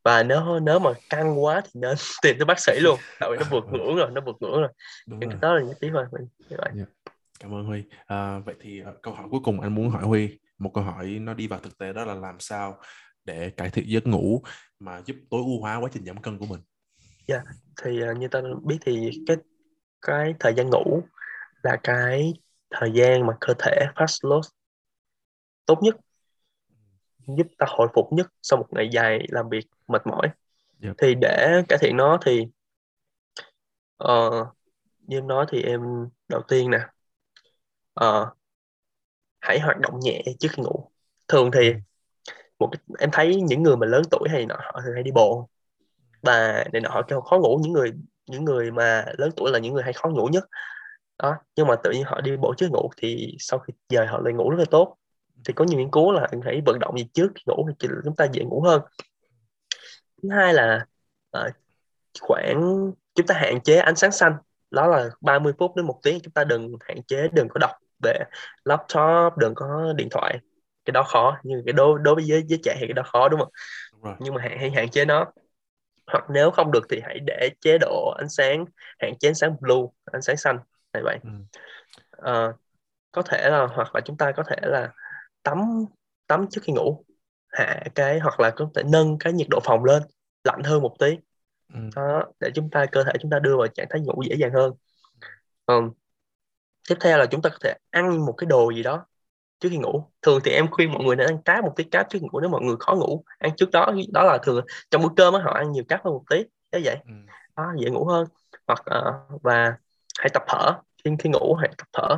và nếu nếu mà căng quá thì nên tìm tới bác sĩ luôn tại vì nó vượt ngưỡng rồi nó vượt ngưỡng rồi Đúng những rồi. cái đó là những tí thôi như vậy yeah. Dạ. cảm ơn huy à, vậy thì uh, câu hỏi cuối cùng anh muốn hỏi huy một câu hỏi nó đi vào thực tế đó là làm sao để cải thiện giấc ngủ mà giúp tối ưu hóa quá trình giảm cân của mình dạ yeah. thì uh, như ta biết thì cái cái thời gian ngủ là cái thời gian mà cơ thể fast loss tốt nhất giúp ta hồi phục nhất sau một ngày dài làm việc mệt mỏi yep. thì để cải thiện nó thì uh, như em nói thì em đầu tiên nè uh, hãy hoạt động nhẹ trước khi ngủ thường thì ừ. một cái, em thấy những người mà lớn tuổi hay nọ họ thường hay đi bộ và để nọ họ kêu khó ngủ những người những người mà lớn tuổi là những người hay khó ngủ nhất đó nhưng mà tự nhiên họ đi bộ trước ngủ thì sau khi giờ họ lại ngủ rất là tốt. Thì có nhiều nghiên cứu là hãy vận động gì trước khi ngủ thì chúng ta dễ ngủ hơn. Thứ hai là uh, khoảng chúng ta hạn chế ánh sáng xanh. Đó là 30 phút đến một tiếng chúng ta đừng hạn chế đừng có đọc về laptop đừng có điện thoại. Cái đó khó nhưng cái đối đối với giới giới trẻ thì cái đó khó đúng không? Đúng nhưng mà hãy, hãy hạn chế nó. Hoặc nếu không được thì hãy để chế độ ánh sáng hạn chế ánh sáng blue ánh sáng xanh này vậy. Ừ. uh, có thể là hoặc là chúng ta có thể là tắm tắm trước khi ngủ hạ cái hoặc là có thể nâng cái nhiệt độ phòng lên lạnh hơn một tí. Ừ. đó để chúng ta cơ thể chúng ta đưa vào trạng thái ngủ dễ dàng hơn. Um, tiếp theo là chúng ta có thể ăn một cái đồ gì đó trước khi ngủ. Thường thì em khuyên mọi người nên ăn cá một tí cá trước khi ngủ nếu mọi người khó ngủ ăn trước đó đó là thường trong bữa cơm á họ ăn nhiều cá hơn một tí. Thế vậy. Ừ. đó dễ ngủ hơn. Hoặc uh, và hãy tập thở khi khi ngủ hãy tập thở.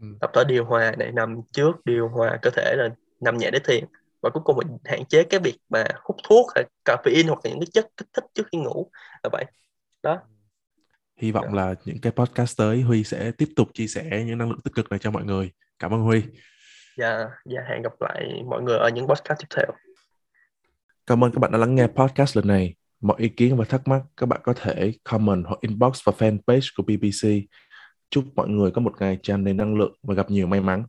Ừ. tập thở điều hòa để nằm trước điều hòa cơ thể lên nằm nhẹ để thiền. Và cuối cùng mình hạn chế cái việc mà hút thuốc hay caffeine hoặc là những cái chất kích thích trước khi ngủ. Là vậy. Đó. Hy vọng là những cái podcast tới Huy sẽ tiếp tục chia sẻ những năng lượng tích cực này cho mọi người. Cảm ơn Huy. Dạ dạ hẹn gặp lại mọi người ở những podcast tiếp theo. Cảm ơn các bạn đã lắng nghe podcast lần này mọi ý kiến và thắc mắc các bạn có thể comment hoặc inbox vào fanpage của BBC chúc mọi người có một ngày tràn đầy năng lượng và gặp nhiều may mắn.